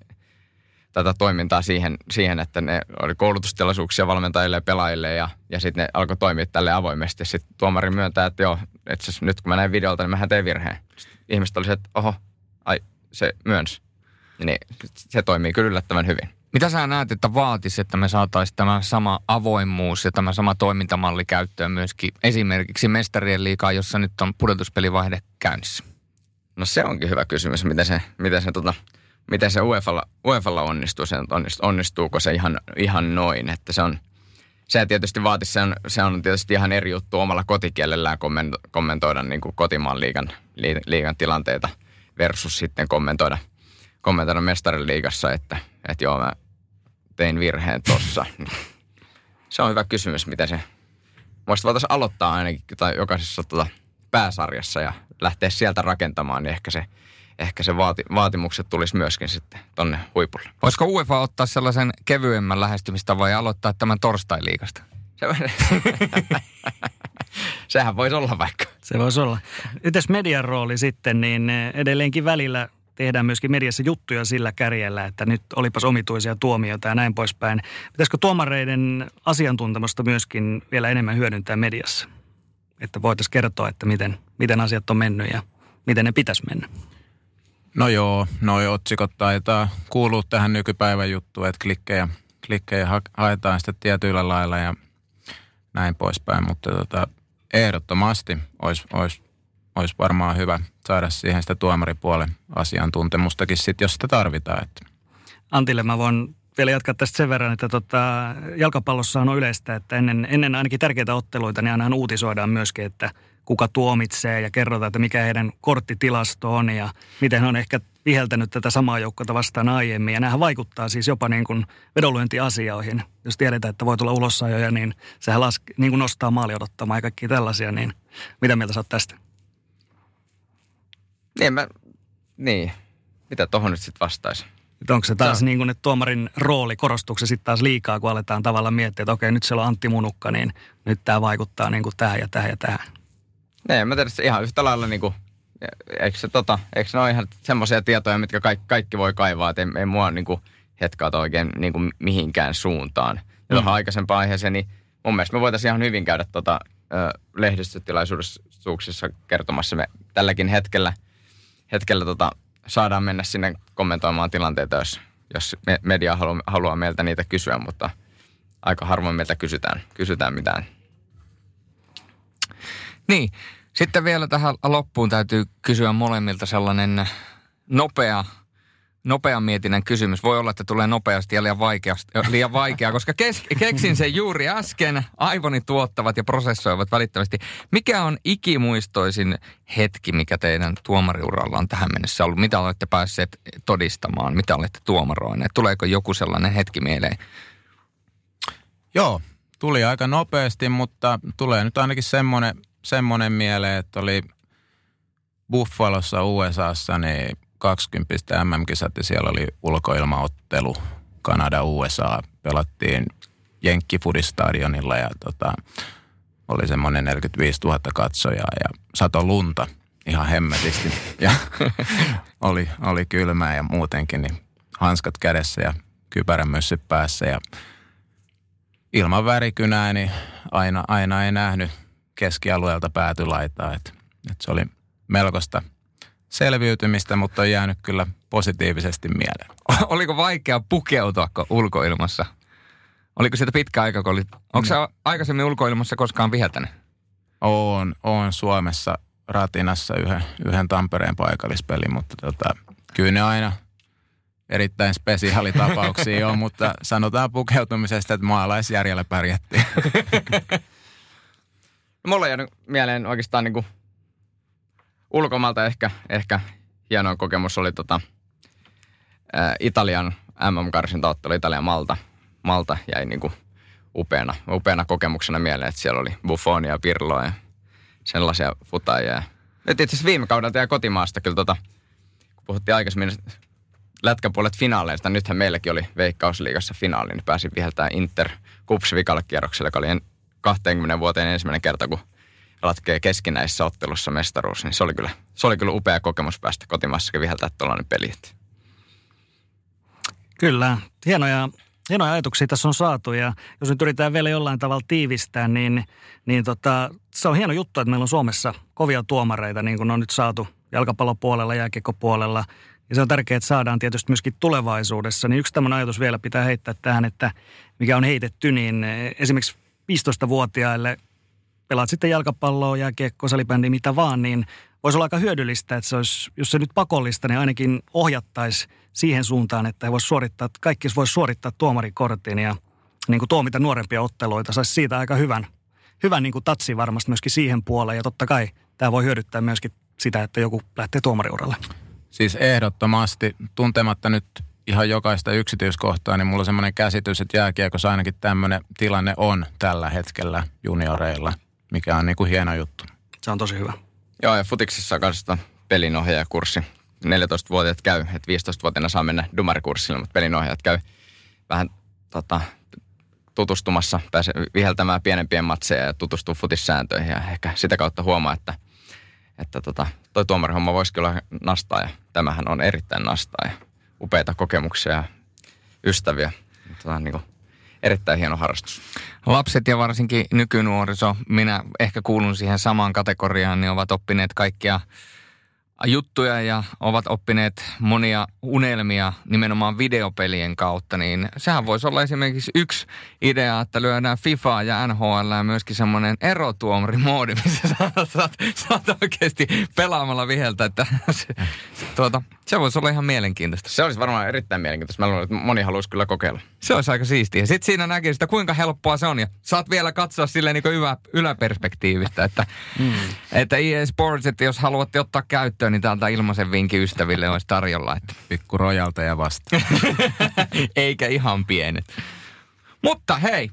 tätä toimintaa siihen, siihen, että ne oli koulutustilaisuuksia valmentajille ja pelaajille ja, ja sitten ne alkoi toimia tälle avoimesti. Sitten tuomari myöntää, että joo, että nyt kun mä näin videolta, niin mähän tein virheen. Sitten ihmiset oli se, että oho, ai, se myönsi niin se toimii kyllä yllättävän hyvin. Mitä sä näet, että vaatisi, että me saataisiin tämä sama avoimuus ja tämä sama toimintamalli käyttöön myöskin esimerkiksi mestarien liikaa, jossa nyt on pudotuspelivaihde käynnissä? No se onkin hyvä kysymys, miten se, miten se, tota, miten se UEFalla, UEFalla onnistuu, se onnistuuko se ihan, ihan noin, että se on, se tietysti vaatisi, se on, se on tietysti ihan eri juttu omalla kotikielellään kommentoida niin kuin kotimaan liigan, liigan tilanteita versus sitten kommentoida, kommentoida mestarin liigassa, että, että joo, mä tein virheen tossa. se on hyvä kysymys, miten se... Mielestäni voitaisiin aloittaa ainakin tai jokaisessa tota, pääsarjassa ja lähteä sieltä rakentamaan, niin ehkä se, ehkä se vaati, vaatimukset tulisi myöskin sitten tonne huipulle. Voisiko UEFA ottaa sellaisen kevyemmän lähestymistä vai aloittaa tämän torstai-liigasta? Se, [LAUGHS] sehän voisi olla vaikka. Se voisi olla. Ytes median rooli sitten, niin edelleenkin välillä tehdään myöskin mediassa juttuja sillä kärjellä, että nyt olipas omituisia tuomioita ja näin poispäin. Pitäisikö tuomareiden asiantuntemusta myöskin vielä enemmän hyödyntää mediassa? Että voitaisiin kertoa, että miten, miten asiat on mennyt ja miten ne pitäisi mennä. No joo, noi otsikot taitaa kuulua tähän nykypäivän juttuun, että klikkejä, klikkejä ha- haetaan sitten tietyillä lailla ja näin poispäin, mutta tota, ehdottomasti olisi, olisi olisi varmaan hyvä saada siihen sitä tuomaripuolen asiantuntemustakin sit, jos sitä tarvitaan. Että. Antille mä voin vielä jatkaa tästä sen verran, että tota, jalkapallossa on yleistä, että ennen, ennen ainakin tärkeitä otteluita, niin aina uutisoidaan myöskin, että kuka tuomitsee ja kerrotaan, että mikä heidän korttitilasto on ja miten he on ehkä viheltänyt tätä samaa joukkoa vastaan aiemmin. Ja nämähän vaikuttaa siis jopa niin kuin vedonlyöntiasioihin. Jos tiedetään, että voi tulla ulosajoja, niin sehän laske, niin kuin nostaa maali odottamaan ja kaikki tällaisia. Niin mitä mieltä sä oot tästä? Niin, mä, niin. Mitä tohon nyt sitten vastaisi? Että onko se taas niin kuin, että tuomarin rooli korostuksi sitten taas liikaa, kun aletaan tavallaan miettiä, että okei, nyt siellä on Antti Munukka, niin nyt tämä vaikuttaa niin kuin tähän ja tähän ja tähän. Nee, mä tiedän, ihan yhtä lailla niin kuin, eikö se, tota, eikö ne ole ihan semmoisia tietoja, mitkä kaikki, kaikki voi kaivaa, että ei, ei mua niin kuin, hetkauta oikein niin kuin mihinkään suuntaan. Ja mm. aikaisempaan aiheeseen, niin mun mielestä me voitaisiin ihan hyvin käydä tota, lehdistötilaisuuksissa kertomassa me tälläkin hetkellä – hetkellä tota, saadaan mennä sinne kommentoimaan tilanteita, jos, jos media haluaa, haluaa meiltä niitä kysyä, mutta aika harvoin meiltä kysytään, kysytään mitään. Niin, sitten vielä tähän loppuun täytyy kysyä molemmilta sellainen nopea nopean mietinnän kysymys. Voi olla, että tulee nopeasti ja liian, vaikeasti, liian vaikea, koska kes, keksin sen juuri äsken. Aivoni tuottavat ja prosessoivat välittömästi. Mikä on ikimuistoisin hetki, mikä teidän tuomariuralla on tähän mennessä ollut? Mitä olette päässeet todistamaan? Mitä olette tuomaroineet? Tuleeko joku sellainen hetki mieleen? Joo, tuli aika nopeasti, mutta tulee nyt ainakin semmoinen, semmoinen mieleen, että oli Buffalossa USAssa, niin 20 MM-kisat ja siellä oli ulkoilmaottelu Kanada-USA. Pelattiin Jenkkifudistadionilla ja tota, oli semmoinen 45 000 katsojaa ja sato lunta ihan hemmetisti. [LAUGHS] Ja oli, oli kylmää ja muutenkin, niin hanskat kädessä ja kypärämössy päässä ja ilman värikynää, niin aina, aina ei nähnyt keskialueelta päätylaitaa. Et, et se oli melkoista – selviytymistä, mutta on jäänyt kyllä positiivisesti mieleen. [LAUGHS] Oliko vaikea pukeutua ulkoilmassa? Oliko sitä pitkä aika, kun olit... Onko no. aikaisemmin ulkoilmassa koskaan viheltänyt? Oon, oon Suomessa ratinassa yhden, yhden Tampereen paikallispeli, mutta tota, kyllä ne aina erittäin spesiaalitapauksia on, mutta sanotaan pukeutumisesta, että maalaisjärjellä pärjättiin. [LAUGHS] Mulla on jäänyt mieleen oikeastaan niin kuin ulkomailta ehkä, ehkä hienoin kokemus oli tota, ä, Italian MM-karsintaottelu Italian Malta. Malta jäi niinku upeana, upeana kokemuksena mieleen, että siellä oli Buffonia Pirloa ja sellaisia futajia. Nyt itse asiassa viime kaudella ja kotimaasta kyllä tota, kun puhuttiin aikaisemmin lätkäpuolet finaaleista, nythän meilläkin oli Veikkausliigassa finaali, niin pääsin viheltämään Inter Kups kierrokselle, joka oli 20 vuoteen ensimmäinen kerta, kun ratkee keskinäisessä ottelussa mestaruus, niin se oli kyllä, se oli kyllä upea kokemus päästä kotimaassa viheltää tuollainen peli. Kyllä, hienoja, hienoja ajatuksia tässä on saatu ja jos nyt yritetään vielä jollain tavalla tiivistää, niin, niin tota, se on hieno juttu, että meillä on Suomessa kovia tuomareita, niin kuin on nyt saatu jalkapallopuolella, jääkiekkopuolella, Ja se on tärkeää, että saadaan tietysti myöskin tulevaisuudessa. Niin yksi tämmöinen ajatus vielä pitää heittää tähän, että mikä on heitetty, niin esimerkiksi 15-vuotiaille pelaat sitten jalkapalloa, jääkiekko, salibändi, mitä vaan, niin voisi olla aika hyödyllistä, että se olisi, jos se nyt pakollista, niin ainakin ohjattaisi siihen suuntaan, että he vois suorittaa, kaikki voisi suorittaa tuomarikortin ja niin kuin tuomita nuorempia otteluita, saisi siitä aika hyvän, hyvän niin kuin tatsi varmasti myöskin siihen puoleen. Ja totta kai tämä voi hyödyttää myöskin sitä, että joku lähtee tuomariuralle. Siis ehdottomasti, tuntematta nyt ihan jokaista yksityiskohtaa, niin mulla on semmoinen käsitys, että jääkiekossa ainakin tämmöinen tilanne on tällä hetkellä junioreilla, mikä on niin kuin hieno juttu. Se on tosi hyvä. Joo, ja futiksessa on kanssa pelinohjaajakurssi. 14-vuotiaat käy, että 15-vuotiaana saa mennä dumarikurssille, mutta pelinohjaajat käy vähän tota, tutustumassa, pääsee viheltämään pienempien matseja ja tutustuu futissääntöihin ja ehkä sitä kautta huomaa, että, että tota, toi tuomarihomma voisi kyllä nastaa ja tämähän on erittäin nastaa ja upeita kokemuksia ja ystäviä. Tota, niin kuin, erittäin hieno harrastus. Lapset ja varsinkin nykynuoriso, minä ehkä kuulun siihen samaan kategoriaan, niin ovat oppineet kaikkia juttuja ja ovat oppineet monia unelmia nimenomaan videopelien kautta, niin sehän voisi olla esimerkiksi yksi idea, että lyödään FIFA ja NHL ja myöskin semmoinen erotuomarimoodi, missä [LAUGHS] saat, saat, saat oikeasti pelaamalla viheltä, että se, tuota, se voisi olla ihan mielenkiintoista. Se olisi varmaan erittäin mielenkiintoista. Mä luulen, että moni haluaisi kyllä kokeilla. Se olisi aika siistiä. Sitten siinä näkee sitä, kuinka helppoa se on. Ja saat vielä katsoa silleen niin ylä, yläperspektiivistä, että, mm. että EA Sports, että jos haluatte ottaa käyttöön, niin täältä ilmaisen vinkin ystäville olisi tarjolla. Että. Pikku rojalta ja vasta. [LAUGHS] Eikä ihan pienet. Mutta hei,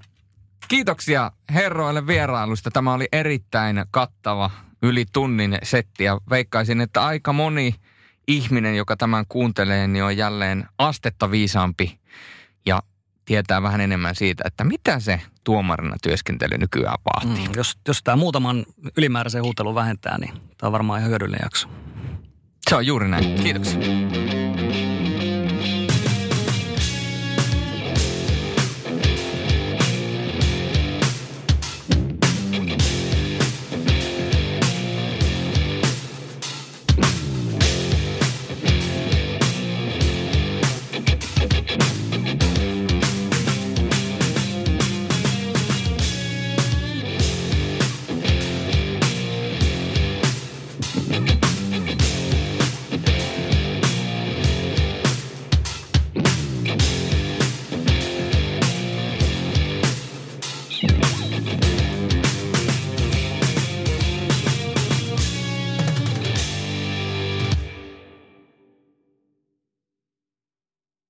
kiitoksia herroille vierailusta. Tämä oli erittäin kattava yli tunnin setti ja veikkaisin, että aika moni – ihminen, joka tämän kuuntelee, niin on jälleen astetta viisaampi ja tietää vähän enemmän siitä, että mitä se tuomarina työskentely nykyään vaatii. Mm, jos, jos tämä muutaman ylimääräisen huutelun vähentää, niin tämä on varmaan ihan hyödyllinen jakso. Se on juuri näin. Kiitoksia.